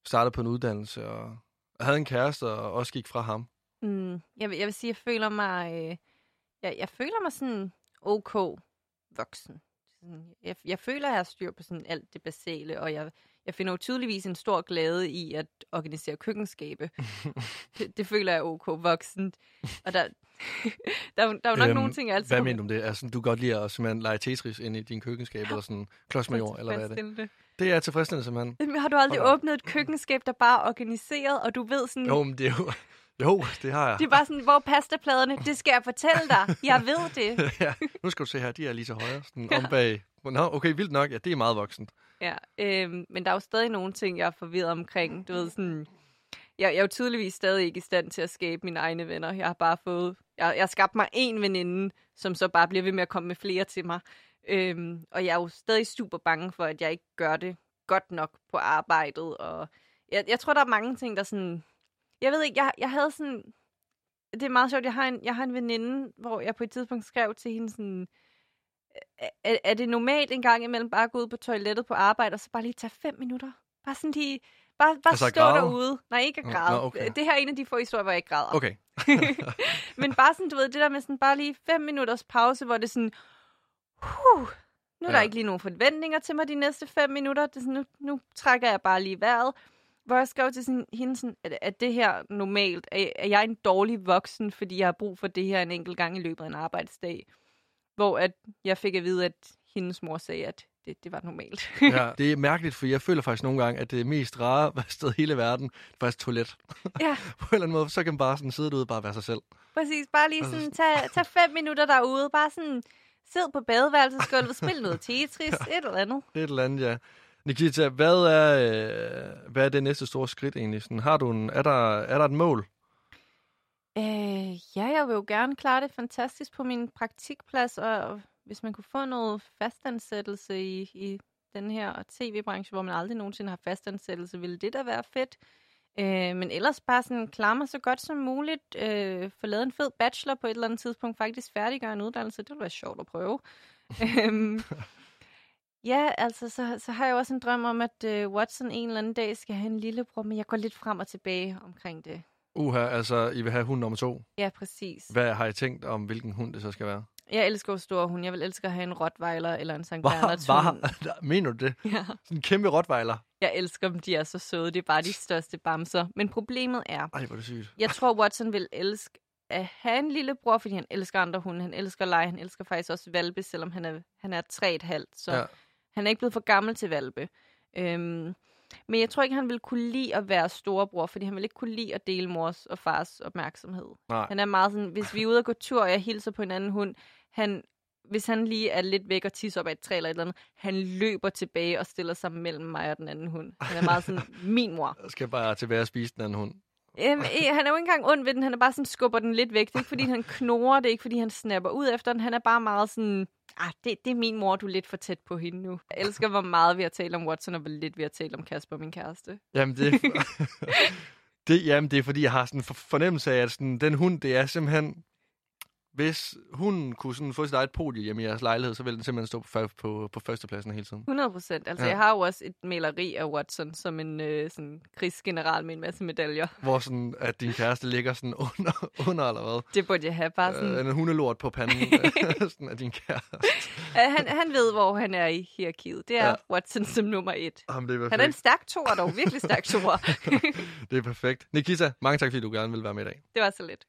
startede på en uddannelse og havde en kæreste og også gik fra ham? Mm, jeg, vil, jeg vil sige, jeg føler mig, øh, jeg, jeg føler mig sådan ok voksen. Jeg, jeg føler, at jeg har styr på sådan alt det basale, og jeg, jeg finder jo tydeligvis en stor glæde i at organisere køkkenskabe. det, det føler jeg er ok voksen. Og der, der, er der er jo nok Øhm, nogle ting, jeg altid... Hvad mener du om det? Altså, du kan godt lide at simpelthen lege Tetris ind i din køkkenskab, eller sådan klods med jord, eller hvad er det? Det er tilfredsstillende, simpelthen. Jamen, Har du aldrig Hold åbnet et køkkenskab, der bare er organiseret, og du ved sådan... Jo, men det er jo... Jo, det har jeg. Det er bare sådan, hvor er pastapladerne? Det skal jeg fortælle dig. Jeg ved det. ja, nu skal du se her, de er lige til højre, sådan om bag. Nå, okay, vildt nok. Ja, det er meget voksent. Ja, øhm, men der er jo stadig nogle ting, jeg er forvirret omkring. Du ved, sådan, jeg, jeg er jo tydeligvis stadig ikke i stand til at skabe mine egne venner. Jeg har bare fået, jeg, jeg har skabt mig en veninde, som så bare bliver ved med at komme med flere til mig. Øhm, og jeg er jo stadig super bange for, at jeg ikke gør det godt nok på arbejdet. Og jeg, jeg tror, der er mange ting, der sådan... Jeg ved ikke, jeg, jeg havde sådan... Det er meget sjovt, jeg har, en, jeg har en veninde, hvor jeg på et tidspunkt skrev til hende sådan... Er, er det normalt en gang imellem bare at gå ud på toilettet på arbejde, og så bare lige tage fem minutter? Bare sådan lige... Bare, bare Altså stå græde? derude. Nej, ikke at græde. nå, okay. Det her er en af de få historier, hvor jeg ikke græder. Okay. Men bare sådan, du ved, det der med sådan bare lige fem minutters pause, hvor det er sådan, huh, nu er der Ja. ikke lige nogen forventninger til mig de næste fem minutter. Det sådan, nu, nu trækker jeg bare lige vejret. Hvor jeg skrev til sådan, hende sådan, at, at det her normalt, er, er jeg en dårlig voksen, fordi jeg har brug for det her en enkelt gang i løbet af en arbejdsdag. Hvor at jeg fik at vide, at hendes mor sagde, at det, det var normalt. Ja, det er mærkeligt, for jeg føler faktisk nogle gange, at det mest rare sted i hele verden, det er faktisk toilet. ja, På en eller anden måde, så kan man bare sådan sidde derude og bare være sig selv. præcis. Bare lige sådan, tag, tag fem minutter derude. Bare sådan, sid på badeværelsesgulvet, spil noget Tetris, et eller andet. Et eller andet, ja. Nikita, hvad er, øh, hvad er det næste store skridt egentlig? Sådan, har du en, er, der, er der et mål? Øh, ja, jeg vil jo gerne klare det fantastisk på min praktikplads, og hvis man kunne få noget fastansættelse i, i den her tv-branche, hvor man aldrig nogensinde har fastansættelse, ville det da være fedt. Øh, men ellers bare sådan klare mig så godt som muligt, øh, få lavet en fed bachelor på et eller andet tidspunkt, faktisk færdiggøre en uddannelse, det ville være sjovt at prøve. øhm, ja, altså, så, så har jeg også en drøm om, at øh, Watson en eller anden dag skal have en lillebror, men jeg går lidt frem og tilbage omkring det. Uha, altså, I vil have hund nummer to. Ja, præcis. Hvad har I tænkt om, hvilken hund det så skal være? Jeg elsker jo store hunde. Jeg vil elske at have en Rottweiler eller en St. Bernards hund. Mener du det? Ja. Sådan en kæmpe rottweiler. Jeg elsker dem. De er så søde. Det er bare de største bamser. Men problemet er, Ej, hvor er det sygt. jeg tror, Watson vil elske at have en lille bror, fordi han elsker andre hunde. Han elsker lege. Han elsker faktisk også valpe, selvom han er, han er 3,5. Så Ja. Han er ikke blevet for gammel til valpe. Øhm, men jeg tror ikke, han vil kunne lide at være storebror, fordi han vil ikke kunne lide at dele mors og fars opmærksomhed. Nej. Han er meget sådan, hvis vi er ude og gå tur, og jeg hilser på en anden hund, han, hvis han lige er lidt væk og tisser op af et træ eller et eller andet, han løber tilbage og stiller sig mellem mig og den anden hund. Han er meget sådan, min mor. Jeg skal bare tilbage og spise den anden hund. Øhm, han er jo ikke engang ond ved den, han er bare sådan, skubber den lidt væk. Det er ikke, fordi han knorer, det er ikke, fordi han snapper ud efter den. Han er bare meget sådan, ah, det, det er min mor, du er lidt for tæt på hende nu. Jeg elsker, hvor meget vi har talt om Watson, og hvor lidt vi har talt om Kasper, min kæreste. Jamen, det, det, jamen, det er fordi, jeg har sådan en fornemmelse af, at sådan, den hund, det er simpelthen... Hvis hunden kunne sådan få sit eget podie hjemme i jeres lejlighed, så ville den simpelthen stå på, på, på førstepladsen hele tiden. 100 procent. Altså, Ja. jeg har jo også et maleri af Watson som en øh, sådan, krigsgeneral med en masse medaljer. Hvor sådan, at din kæreste ligger sådan under, under eller hvad? Det burde jeg have. Bare sådan, Øh, en hundelort på panden sådan af din kæreste. han, han ved, hvor han er i hierarkiet. Det er Ja. Watson som nummer et. Jamen, det er Han er en stærk toer dog. Virkelig stærk toer. Det er perfekt. Nikita, mange tak, fordi du gerne vil være med i dag. det var så lidt.